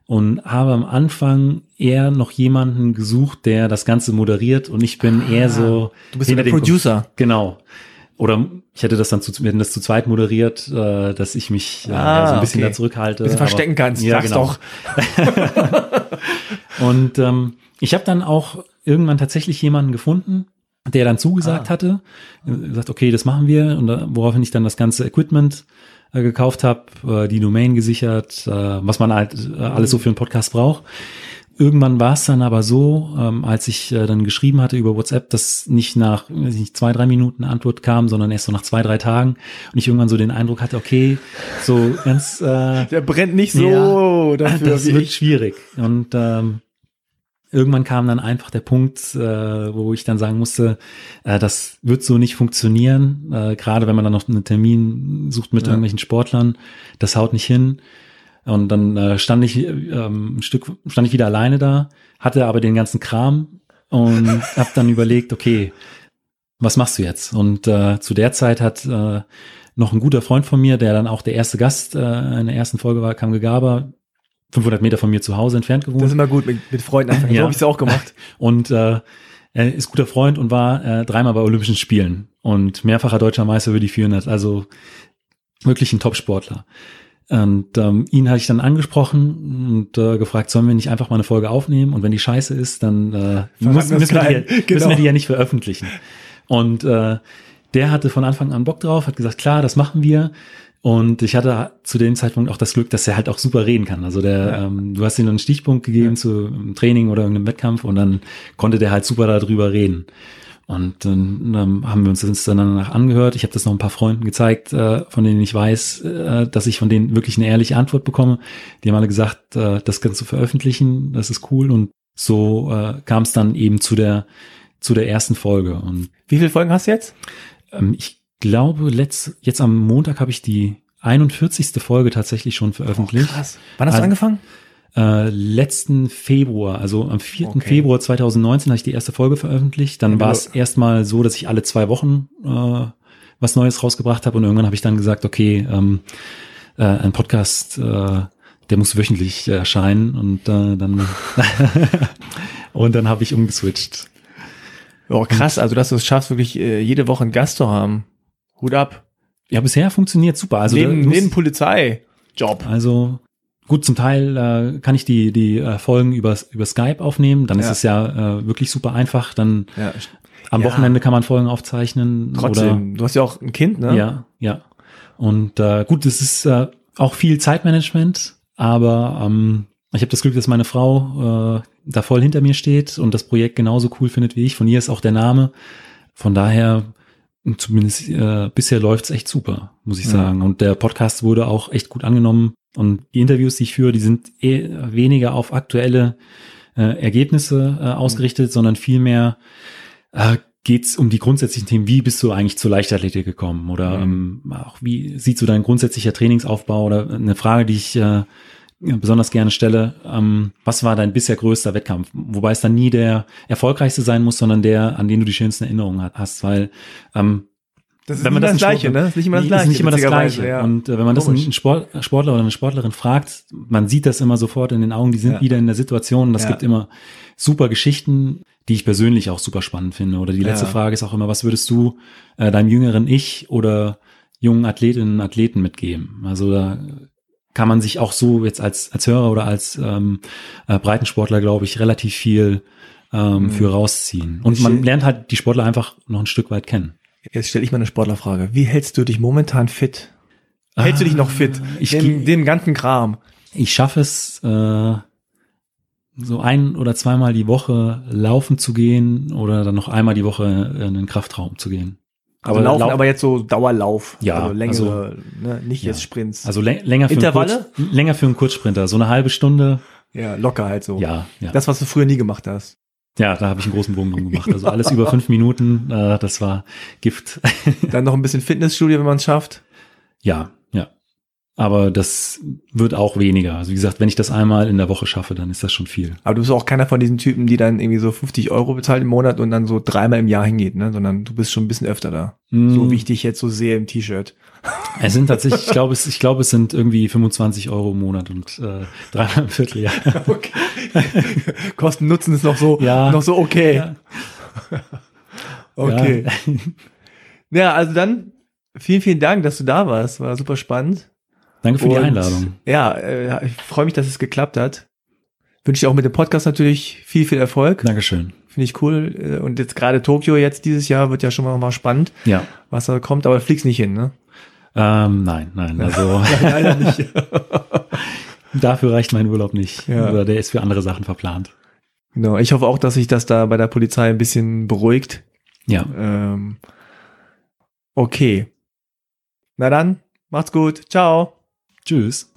[SPEAKER 2] und habe am Anfang eher noch jemanden gesucht, der das Ganze moderiert und ich bin ah, eher so.
[SPEAKER 1] Du bist ja der Producer.
[SPEAKER 2] Genau. Oder ich hätte das dann zu, wir hätten das zu zweit moderiert, äh, dass ich mich äh, ah, so ein bisschen okay. da zurückhalte.
[SPEAKER 1] Bisschen verstecken kannst,
[SPEAKER 2] ja, genau. doch. *laughs* und ähm, ich habe dann auch irgendwann tatsächlich jemanden gefunden, der dann zugesagt ah. hatte, gesagt, okay, das machen wir, und woraufhin ich dann das ganze Equipment äh, gekauft habe, äh, die Domain gesichert, äh, was man halt äh, alles so für einen Podcast braucht. Irgendwann war es dann aber so, ähm, als ich äh, dann geschrieben hatte über WhatsApp, dass nicht nach nicht, zwei, drei Minuten Antwort kam, sondern erst so nach zwei, drei Tagen. Und ich irgendwann so den Eindruck hatte, okay, so ganz... Äh,
[SPEAKER 1] Der brennt nicht so
[SPEAKER 2] ja, dafür. Das wird ich. schwierig. Und ähm, irgendwann kam dann einfach der Punkt, äh, wo ich dann sagen musste, äh, das wird so nicht funktionieren, äh, gerade wenn man dann noch einen Termin sucht mit ja. irgendwelchen Sportlern, das haut nicht hin. Und dann äh, stand ich ähm, ein Stück, stand ich wieder alleine da, hatte aber den ganzen Kram und *laughs* habe dann überlegt, okay, was machst du jetzt? Und äh, zu der Zeit hat äh, noch ein guter Freund von mir, der dann auch der erste Gast äh, in der ersten Folge war, Kam Gegaber, 500 Meter von mir zu Hause entfernt gewohnt.
[SPEAKER 1] Das ist immer gut mit, mit Freunden anfangen.
[SPEAKER 2] Ja.
[SPEAKER 1] So habe ich es auch gemacht. *laughs*
[SPEAKER 2] Und äh, er ist guter Freund und war äh, dreimal bei Olympischen Spielen und mehrfacher deutscher Meister über die 400. Also wirklich ein Top-Sportler. Und ähm, ihn hatte ich dann angesprochen und äh, gefragt, sollen wir nicht einfach mal eine Folge aufnehmen? Und wenn die scheiße ist, dann äh, müssen,
[SPEAKER 1] wir es
[SPEAKER 2] müssen, wir die, ja-
[SPEAKER 1] Genau.
[SPEAKER 2] müssen wir die ja nicht veröffentlichen. Und äh, der hatte von Anfang an Bock drauf, hat gesagt, klar, das machen wir. Und ich hatte zu dem Zeitpunkt auch das Glück, dass er halt auch super reden kann. Also der,
[SPEAKER 1] Ja.
[SPEAKER 2] ähm, du hast ihm einen Stichpunkt gegeben zu einem Training oder irgendeinem Wettkampf und dann konnte der halt super darüber reden. Und dann ähm, haben wir uns das dann danach angehört. Ich habe das noch ein paar Freunden gezeigt, äh, von denen ich weiß, äh, dass ich von denen wirklich eine ehrliche Antwort bekomme. Die haben alle gesagt, äh, das kannst du veröffentlichen, das ist cool. Und so äh, kam es dann eben zu der zu der ersten Folge. Und
[SPEAKER 1] Wie viele Folgen hast du jetzt?
[SPEAKER 2] ähm, ich glaube, letzt, jetzt am Montag habe ich die 41. Folge tatsächlich schon veröffentlicht.
[SPEAKER 1] Krass. Wann hast du
[SPEAKER 2] Also-
[SPEAKER 1] angefangen?
[SPEAKER 2] Äh, letzten Februar, also am 4.
[SPEAKER 1] Okay.
[SPEAKER 2] Februar 2019 habe ich die erste Folge veröffentlicht. Dann
[SPEAKER 1] Ja.
[SPEAKER 2] war es erstmal so, dass ich alle zwei Wochen äh, was Neues rausgebracht habe und irgendwann habe ich dann gesagt, okay, ähm, äh, ein Podcast, äh, der muss wöchentlich erscheinen und äh, dann *laughs* und dann habe ich umgeswitcht.
[SPEAKER 1] Oh, krass. Also, dass du es schaffst, wirklich äh, jede Woche einen Gast zu haben. Hut ab.
[SPEAKER 2] Ja, bisher funktioniert super. Also
[SPEAKER 1] neben, neben Polizeijob.
[SPEAKER 2] Also gut, zum Teil äh, kann ich die die äh, Folgen über über Skype aufnehmen. Dann ist
[SPEAKER 1] Ja.
[SPEAKER 2] es ja äh, wirklich super einfach. Dann
[SPEAKER 1] Ja,
[SPEAKER 2] am. Wochenende kann man Folgen aufzeichnen.
[SPEAKER 1] trotzdem. Du hast ja auch ein Kind, ne?
[SPEAKER 2] Oder, ja, ja. Und äh, gut, es ist äh, auch viel Zeitmanagement, aber ähm, ich habe das Glück, dass meine Frau äh, da voll hinter mir steht und das Projekt genauso cool findet wie ich. Von ihr ist auch der Name. Von daher, zumindest äh, bisher läuft's echt super, muss ich
[SPEAKER 1] Ja.
[SPEAKER 2] sagen. Und der Podcast wurde auch echt gut angenommen. Und die Interviews, die ich führe, die sind eher weniger auf aktuelle äh, Ergebnisse äh, ausgerichtet, sondern vielmehr äh, geht es um die grundsätzlichen Themen. Wie bist du eigentlich zur Leichtathletik gekommen? Oder ähm, auch wie sieht so dein grundsätzlicher Trainingsaufbau? Oder eine Frage, die ich äh, besonders gerne stelle, ähm, was war dein bisher größter Wettkampf? Wobei es dann nie der erfolgreichste sein muss, sondern der, an den du die schönsten Erinnerungen hast, weil ähm,
[SPEAKER 1] Das ist
[SPEAKER 2] wenn man das
[SPEAKER 1] das Gleiche,
[SPEAKER 2] Sportler-
[SPEAKER 1] ne? Das ist nicht immer das Gleiche.
[SPEAKER 2] Ist nicht immer das Gleiche.
[SPEAKER 1] Ja.
[SPEAKER 2] Und äh, wenn man das
[SPEAKER 1] Komisch.
[SPEAKER 2] einen Sport, Sportler oder eine Sportlerin fragt, man sieht das immer sofort in den Augen, die sind
[SPEAKER 1] Ja.
[SPEAKER 2] wieder in der Situation. Und das
[SPEAKER 1] Ja.
[SPEAKER 2] gibt immer super Geschichten, die ich persönlich auch super spannend finde. Oder die letzte. Frage ist auch immer, was würdest du äh, deinem jüngeren Ich oder jungen Athletinnen und Athleten mitgeben? Also da kann man sich auch so jetzt als, als Hörer oder als ähm, äh, Breitensportler, glaube ich, relativ viel ähm,
[SPEAKER 1] Mhm.
[SPEAKER 2] für rausziehen. Und
[SPEAKER 1] Ich-
[SPEAKER 2] man lernt halt die Sportler einfach noch ein Stück weit kennen.
[SPEAKER 1] Jetzt stelle ich mal eine Sportlerfrage. Wie hältst du dich momentan fit? Hältst du dich noch fit?
[SPEAKER 2] Ah, Ich,
[SPEAKER 1] den, den ganzen Kram.
[SPEAKER 2] ich schaffe es, äh, so ein oder zweimal die Woche laufen zu gehen oder dann noch einmal die Woche in den Kraftraum zu gehen.
[SPEAKER 1] Aber laufen,
[SPEAKER 2] lau-
[SPEAKER 1] aber jetzt so Dauerlauf.
[SPEAKER 2] Ja,
[SPEAKER 1] also längere, ne, nicht
[SPEAKER 2] ja.
[SPEAKER 1] jetzt Sprints.
[SPEAKER 2] also lä- länger für
[SPEAKER 1] Intervalle?
[SPEAKER 2] Einen Kurz, länger für einen Kurzsprinter, so eine halbe Stunde.
[SPEAKER 1] ja, locker halt so.
[SPEAKER 2] Ja, ja.
[SPEAKER 1] Das, was du früher nie gemacht hast.
[SPEAKER 2] ja, da habe ich einen großen Bogen drum gemacht. Also alles über fünf Minuten, äh, das war Gift.
[SPEAKER 1] Dann noch ein bisschen Fitnessstudio, wenn man es schafft.
[SPEAKER 2] ja. Aber das wird auch weniger. Also wie gesagt, wenn ich das einmal in der Woche schaffe, dann ist das schon viel.
[SPEAKER 1] Aber du bist auch keiner von diesen Typen, die dann irgendwie so 50 Euro bezahlt im Monat und dann so dreimal im Jahr hingeht, ne? Sondern du bist schon ein bisschen öfter da. So
[SPEAKER 2] Mm,
[SPEAKER 1] wie ich dich jetzt so sehe im T-Shirt.
[SPEAKER 2] Es sind tatsächlich, ich glaube, es, ich glaube, es sind irgendwie 25 Euro im Monat und äh, dreimal im Vierteljahr. *laughs*
[SPEAKER 1] Okay. Kosten Nutzen ist noch so,
[SPEAKER 2] Ja.
[SPEAKER 1] noch so okay.
[SPEAKER 2] Ja.
[SPEAKER 1] Okay. Ja. also dann vielen, vielen Dank, dass du da warst. War super spannend.
[SPEAKER 2] Danke für die
[SPEAKER 1] Und,
[SPEAKER 2] Einladung.
[SPEAKER 1] Ja, äh, ich freue mich, dass es geklappt hat. Wünsche dir auch mit dem Podcast natürlich viel, viel Erfolg.
[SPEAKER 2] Dankeschön.
[SPEAKER 1] Finde ich cool. Äh, Und jetzt gerade Tokio jetzt dieses Jahr wird ja schon mal, mal spannend,
[SPEAKER 2] Ja.
[SPEAKER 1] was da kommt, aber du fliegst nicht hin, ne?
[SPEAKER 2] Ähm, nein, nein. Also *laughs*
[SPEAKER 1] Leider nicht. *laughs*
[SPEAKER 2] dafür reicht mein Urlaub nicht.
[SPEAKER 1] Ja.
[SPEAKER 2] Oder der ist für andere Sachen verplant.
[SPEAKER 1] Genau. Ich hoffe auch, dass sich das da bei der Polizei ein bisschen beruhigt.
[SPEAKER 2] Ja.
[SPEAKER 1] Ähm, okay. Na dann, macht's gut. Ciao.
[SPEAKER 2] Tschüss.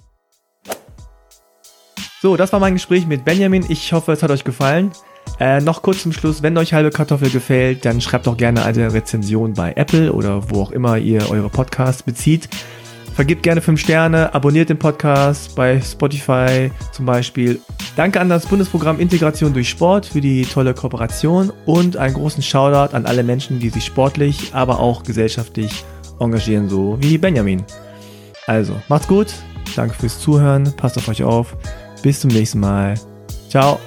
[SPEAKER 1] So, das war mein Gespräch mit Benjamin. Ich hoffe, es hat euch gefallen. Äh, noch kurz zum Schluss, wenn euch halbe Kartoffel gefällt, dann schreibt doch gerne eine Rezension bei Apple oder wo auch immer ihr eure Podcasts bezieht. Vergibt gerne 5 Sterne, abonniert den Podcast bei Spotify zum Beispiel. Danke an das Bundesprogramm Integration durch Sport für die tolle Kooperation und einen großen Shoutout an alle Menschen, die sich sportlich, aber auch gesellschaftlich engagieren, so wie Benjamin. Also, macht's gut, danke fürs Zuhören, passt auf euch auf, bis zum nächsten Mal. Ciao.